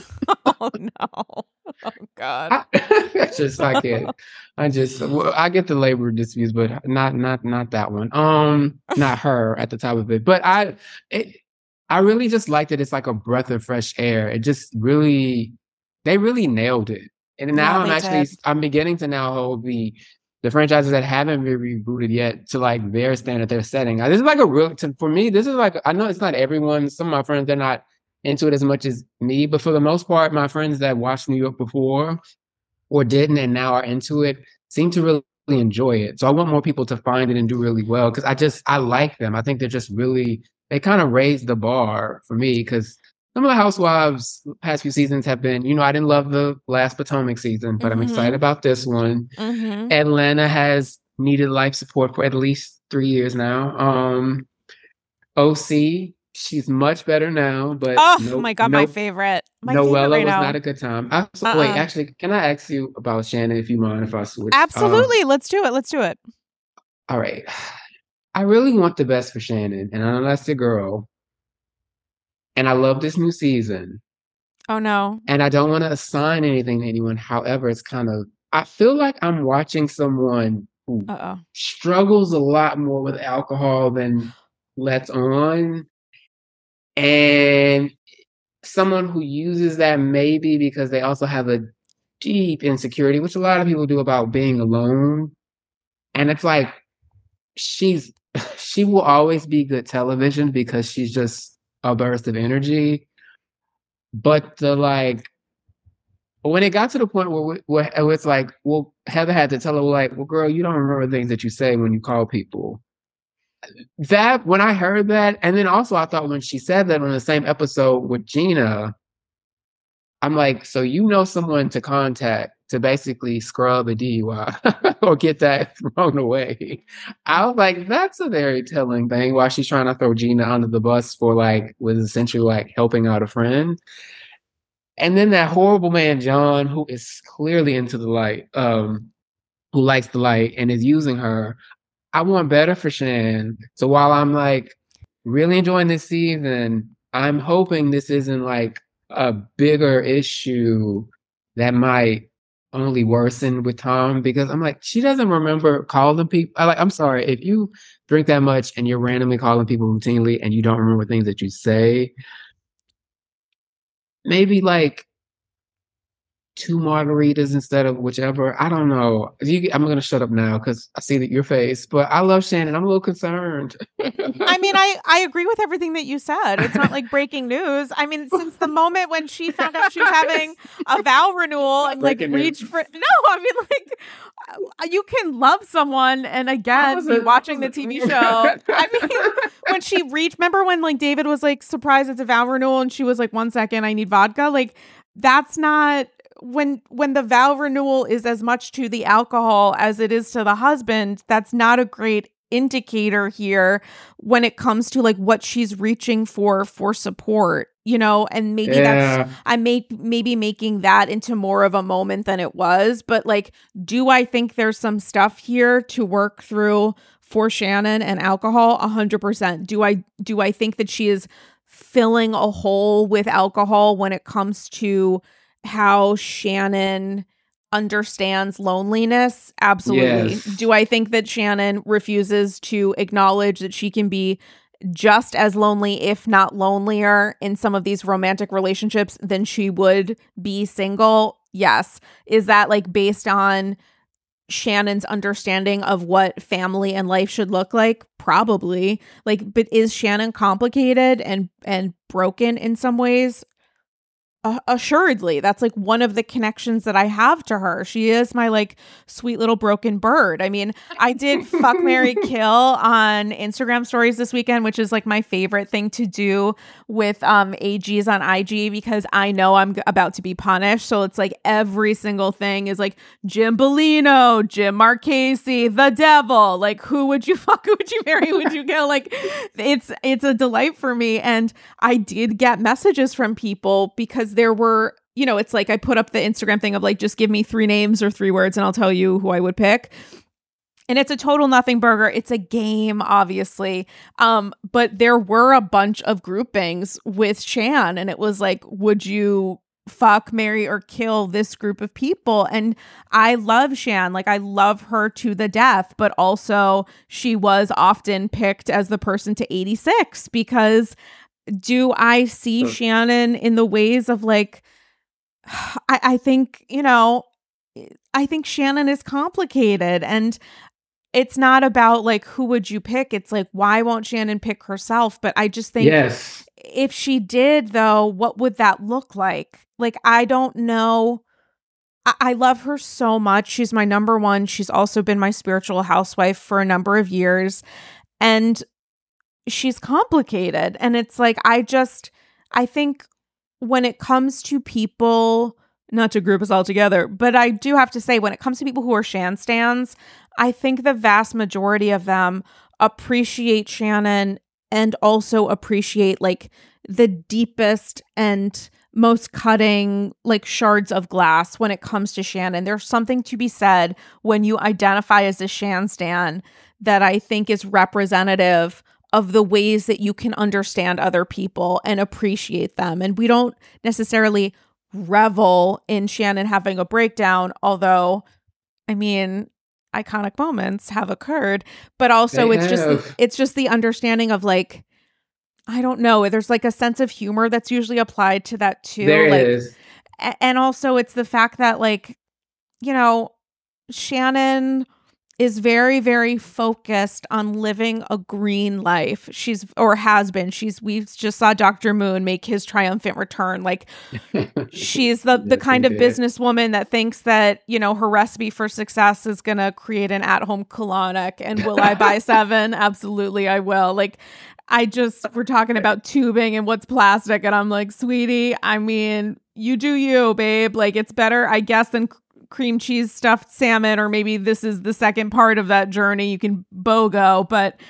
[LAUGHS] oh no. [LAUGHS] Oh God. I, I just I can't. I just well, I get the labor disputes, but not not not that one. Um, not her at the top of it. But I it I really just like that it's like a breath of fresh air. It just really they really nailed it. And now Yeah, I'm actually did. I'm beginning to now hold the the franchises that haven't been rebooted yet to like their standard they're setting. Now, this is like a real to, for me. This is like I know it's not everyone. Some of my friends they're not into it as much as me, but for the most part, my friends that watched New York before or didn't and now are into it seem to really enjoy it. So I want more people to find it and do really well because I just I like them. I think they're just really they kind of raised the bar for me because some of the housewives past few seasons have been, you know, I didn't love the last Potomac season, but I'm Mhm. excited about this one. Mhm. Atlanta has needed life support for at least three years now. Um OC, she's much better now, but Oh no- my God, my favorite. My Noella favorite right was now. not a good time. I, so, Wait, Uh-uh. actually, can I ask you about Shannon if you mind if I switch? Um, Absolutely. Let's do it. Let's do it. all right. [SIGHS] I really want the best for Shannon, and I know that's the girl. And I love this new season. Oh no. And I don't want to assign anything to anyone. However, it's kind of I feel like I'm watching someone who Uh oh. struggles a lot more with alcohol than lets on. And someone who uses that maybe because they also have a deep insecurity, which a lot of people do about being alone. And it's like she's [LAUGHS] she will always be good television because she's just a burst of energy. But the like when it got to the point where, where it was like, well, Heather had to tell her, like, well, girl, you don't remember things that you say when you call people. That when I heard that, and then also I thought when she said that on the same episode with Gina, I'm like, so you know someone to contact to basically scrub a DUI [LAUGHS] or get that [LAUGHS] thrown away. I was like, that's a very telling thing. While she's trying to throw Gina under the bus for like was essentially like helping out a friend. And then that horrible man John, who is clearly into the light, um, who likes the light and is using her. I want better for Shan. So while I'm like really enjoying this season, I'm hoping this isn't like a bigger issue that might only worsen with Tom because I'm like, she doesn't remember calling people. I like, I'm sorry, if you drink that much and you're randomly calling people routinely and you don't remember things that you say, maybe like two margaritas instead of whichever. I don't know. You, I'm going to shut up now because I see that your face, but I love Shannon. I'm a little concerned. I mean, I, I agree with everything that you said. It's not like breaking news. I mean, since the moment when she found out she was having a vow renewal and like reached for, no, I mean, like uh, you can love someone and again be watching the TV [LAUGHS] show. I mean, when she reached, remember when like David was like surprised it's a vow renewal and she was like, one second, I need vodka. Like, that's not when when the vow renewal is as much to the alcohol as it is to the husband that's not a great indicator here when it comes to like what she's reaching for for support you know? And maybe yeah. that's i may maybe making that into more of a moment than it was but like do i think there's some stuff here to work through for shannon and alcohol? 100% do i do i think that she is filling a hole with alcohol when it comes to how Shannon understands loneliness? Absolutely. Yes. Do I think that Shannon refuses to acknowledge that she can be just as lonely, if not lonelier, in some of these romantic relationships than she would be single? Yes. Is that like based on Shannon's understanding of what family and life should look like? Probably. Like, but is Shannon complicated and and broken in some ways? Uh, assuredly that's like one of the connections that i have to her. She is my like sweet little broken bird. I mean i did fuck mary [LAUGHS] kill on instagram stories this weekend which is like my favorite thing to do with um ags on ig because i know i'm about to be punished. So it's like every single thing is like jim bellino jim marchese the devil. Like who would you [LAUGHS] fuck? Who would you marry? Would you kill? Like it's it's a delight for me. And i did get messages from people because because there were, you know, it's like I put up the Instagram thing of like, just give me three names or three words and I'll tell you who I would pick. And it's a total nothing burger. It's a game, obviously. Um, but there were a bunch of groupings with Shan, and it was like, would you fuck, marry, or kill this group of people. And I love Shan. Like, I love her to the death, but also she was often picked as the person to 86 because do I see sure. Shannon in the ways of like, I, I think, you know, I think Shannon is complicated and it's not about like who would you pick? It's like why won't shannon pick herself? But i just think yes. if she did though what would that look like? Like i don't know. I-, I love her so much. She's my number one. She's also been my spiritual housewife for a number of years and she's complicated. And it's like, I just, I think when it comes to people, not to group us all together, but I do have to say, when it comes to people who are Shan stands, I think the vast majority of them appreciate Shannon and also appreciate like the deepest and most cutting like shards of glass when it comes to Shannon. There's something to be said when you identify as a Shan stan that I think is representative of the ways that you can understand other people and appreciate them. And we don't necessarily revel in Shannon having a breakdown, although, I mean, iconic moments have occurred, but also they it's have. just it's just the understanding of like I don't know, there's like a sense of humor that's usually applied to that too. There like is. and also it's the fact that like you know, Shannon is very very focused on living a green life. She's or has been. She's we just saw dr moon make his triumphant return. Like [LAUGHS] she's the the kind of businesswoman that thinks that you know her recipe for success is to create an at-home colonic and will i buy [LAUGHS] seven? Absolutely i will. Like I just we're talking about tubing and what's plastic and I'm like, "Sweetie, I mean, you do you, babe. Like it's better, I guess, than cream cheese stuffed salmon, or maybe this is the second part of that journey. You can BOGO, but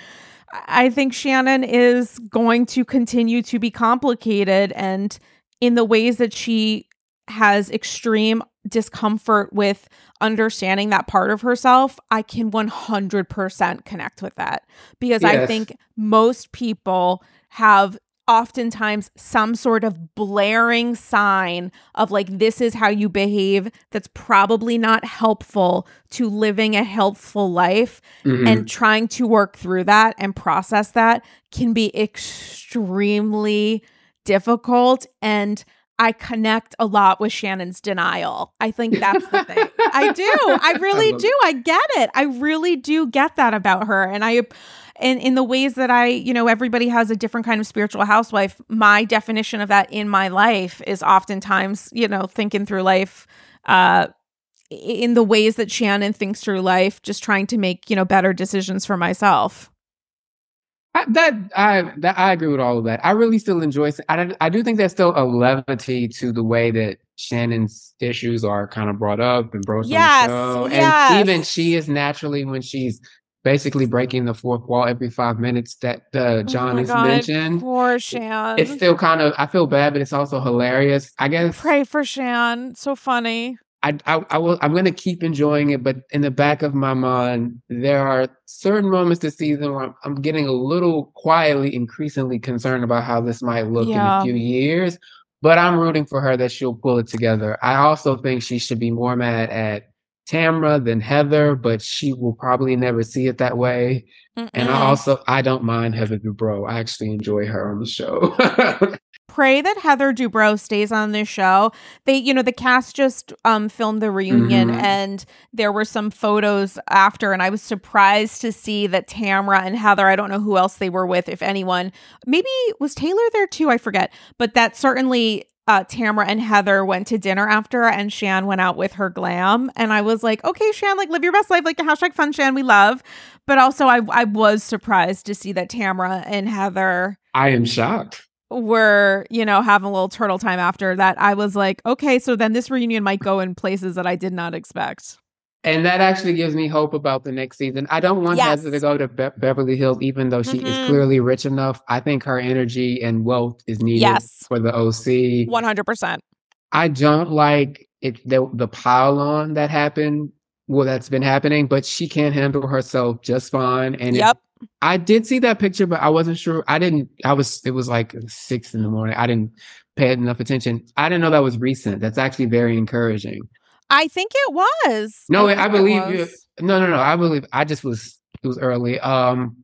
I think Shannon is going to continue to be complicated and in the ways that she has extreme discomfort with understanding that part of herself, I can 100% connect with that because I think most people have oftentimes some sort of blaring sign of like this is how you behave that's probably not helpful to living a helpful life Mhm. and trying to work through that and process that can be extremely difficult and I connect a lot with Shannon's denial. I think that's the thing. [LAUGHS] I do. I really love do. I get it. I really do get that about her. And I and in the ways that I, you know, everybody has a different kind of spiritual housewife. My definition of that in my life is oftentimes, you know, thinking through life uh in the ways that Shannon thinks through life, just trying to make, you know, better decisions for myself. I, that I that I agree with all of that. I really still enjoy. I I do think there's still a levity to the way that Shannon's issues are kind of brought up and broached Yes, on the show, yes. and even she is naturally when she's basically breaking the fourth wall every five minutes that uh, John oh has God, mentioned. Poor Shan. It's still kind of I feel bad, but it's also hilarious. I guess Pray for Shan. So funny. I, I, I will, I'm going to keep enjoying it, but in the back of my mind, there are certain moments this season where I'm, I'm getting a little quietly, increasingly concerned about how this might look Yeah. in a few years. But I'm rooting for her that she'll pull it together. I also think she should be more mad at Tamra than Heather, but she will probably never see it that way. And I also, I don't mind Heather Dubrow. I actually enjoy her on the show. [LAUGHS] pray that Heather Dubrow stays on this show. They, you know, the cast just um filmed the reunion Mhm. and there were some photos after and I was surprised to see that Tamra and Heather, I don't know who else they were with if anyone. Maybe was Taylor there too, I forget. But that certainly uh, Tamra and Heather went to dinner after, and Shan went out with her glam, and I was like, "Okay, Shan, like live your best life, like hashtag fun, Shan, we love." But also, I I was surprised to see that Tamra and Heather I am shocked. were, you know, having a little turtle time after that, I was like, okay, so then this reunion might go in places that I did not expect. And that actually gives me hope about the next season. I don't want Yes. Heather to go to Be- Beverly Hills, even though she Mhm. is clearly rich enough. I think her energy and wealth is needed Yes. for the OC. 100%. I don't like it the, the pile on that happened. Well, that's been happening, but she can handle herself just fine. And it- Yep. I did see that picture, but I wasn't sure. I didn't. I was. It was like six in the morning. I didn't pay enough attention. I didn't know that was recent. That's actually very encouraging. I think it was. No, think I, believe you. No, no, no. I believe. I just was. It was early. Um,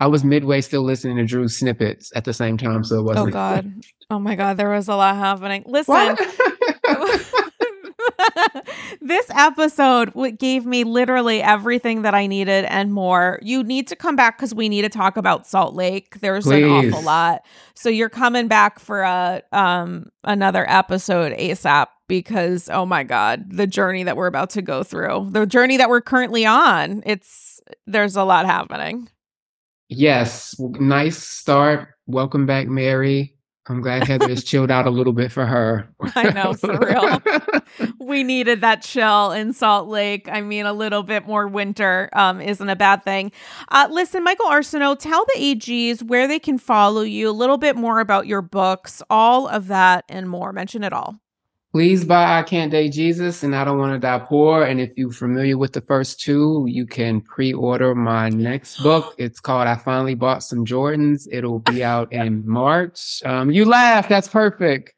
I was midway still listening to Drew's snippets at the same time, so it Oh, wasn't. Oh God. [LAUGHS] Oh, my God. There was a lot happening. Listen. [LAUGHS] [LAUGHS] This episode gave me literally everything that I needed and more. You need to come back because we need to talk about Salt Lake. There's an awful lot. So you're coming back for a um another episode ASAP because oh my god, the journey that we're about to go through, the journey that we're currently on. It's there's a lot happening. yes, nice start. Welcome back, Mary. I'm glad Heather has chilled out a little bit for her. [LAUGHS] I know, for real. [LAUGHS] we needed that chill in Salt Lake. I mean, a little bit more winter um, isn't a bad thing. Uh, listen, Michael Arceneaux, tell the AGs where they can follow you, a little bit more about your books, all of that and more. Mention it all. Please buy I Can't Date Jesus and I Don't Want to Die Poor. And if you're familiar with the first two, you can pre-order my next book. It's called I Finally Bought Some Jordans. It'll be out in March. Um, you laugh, that's perfect.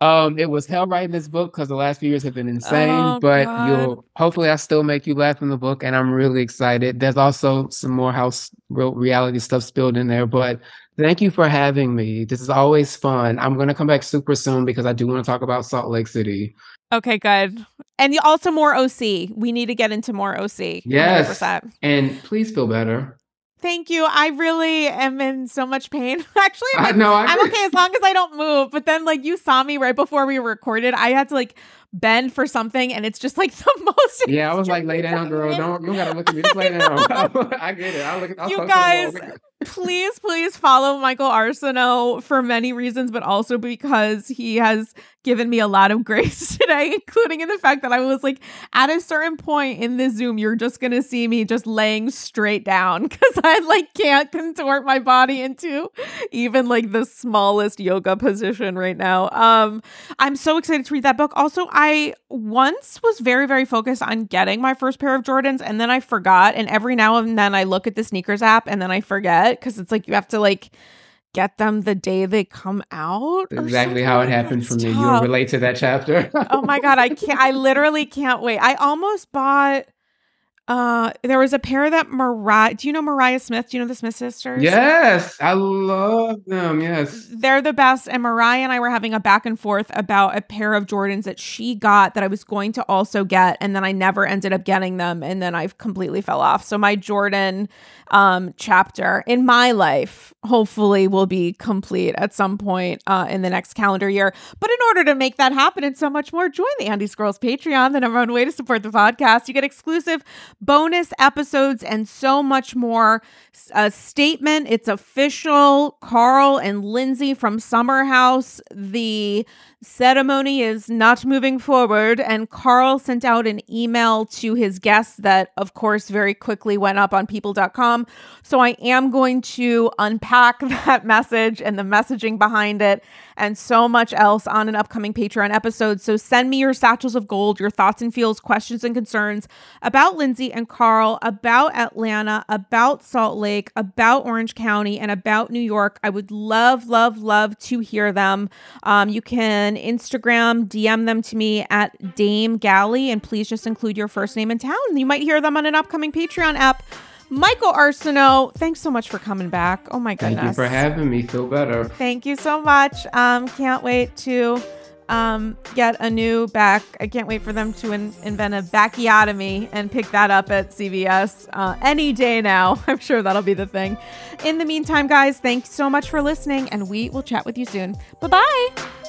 Um, it was hell writing this book because the last few years have been insane, Oh, but God. you'll hopefully I still make you laugh in the book, and I'm really excited. There's also some more house real reality stuff spilled in there, but Thank you for having me. This is always fun. I'm going to come back super soon because I do want to talk about Salt Lake City. Okay, good. And also more OC. We need to get into more OC. Yes. 100%. And please feel better. Thank you. I really am in so much pain. [LAUGHS] Actually, I'm I like, know. I, I'm okay as long as I don't move. But then, like, you saw me right before we recorded. I had to like bend for something, and it's just like [LAUGHS] the most. Yeah, I was like, lay down, girl. Don't you gotta look at me. [LAUGHS] Just lay down. I get it. I'll look. I'll You talk to the guys. Please, please follow Michael Arceneaux for many reasons, but also because he has given me a lot of [LAUGHS] grace today, including in the fact that I was like, at a certain point in the Zoom, you're just gonna see me just laying straight down [LAUGHS] because I like can't contort my body into even like the smallest yoga position right now. Um, I'm so excited to read that book. Also, I once was very, very focused on getting my first pair of Jordans and then I forgot. And every now and then I look at the sneakers app and then I forget because it's like you have to like get them the day they come out. Exactly how it happened for me. You relate to that chapter. oh my god, I can't. I literally can't wait. I almost bought uh, there was a pair that Mariah. Do you know Mariah Smith? Do you know the Smith sisters? Yes, I love them. Yes, they're the best. And Mariah and I were having a back and forth about a pair of Jordans that she got that I was going to also get, and then I never ended up getting them, and then I completely fell off. So my Jordan um, chapter in my life hopefully will be complete at some point uh, in the next calendar year. But in order to make that happen and so much more, join the Andy's Girls Patreon, the number one way to support the podcast. You get exclusive bonus episodes and so much more. A statement, it's official. Carl and Lindsay from Summer House, the ceremony is not moving forward. And Carl sent out an email to his guests that, of course, very quickly went up on people.com. So I am going to unpack [LAUGHS] that message and the messaging behind it and so much else on an upcoming Patreon episode. So send me your satchels of gold, your thoughts and feels, questions and concerns about Lindsay and Carl, about Atlanta, about Salt Lake, about Orange County, and about New York. I would love, love, love to hear them. Um, you can Instagram, DM them to me at Dame Galli, and please just include your first name and town. You might hear them on an upcoming Patreon app. Michael Arceneaux, thanks so much for coming back. Oh my goodness. Thank you for having me. Feel better. Thank you so much. Um, can't wait to um, get a new back. I can't wait for them to in- invent a backiotomy and pick that up at CVS uh, any day now. [LAUGHS] I'm sure that'll be the thing. In the meantime, guys, thanks so much for listening, and we will chat with you soon. Bye bye.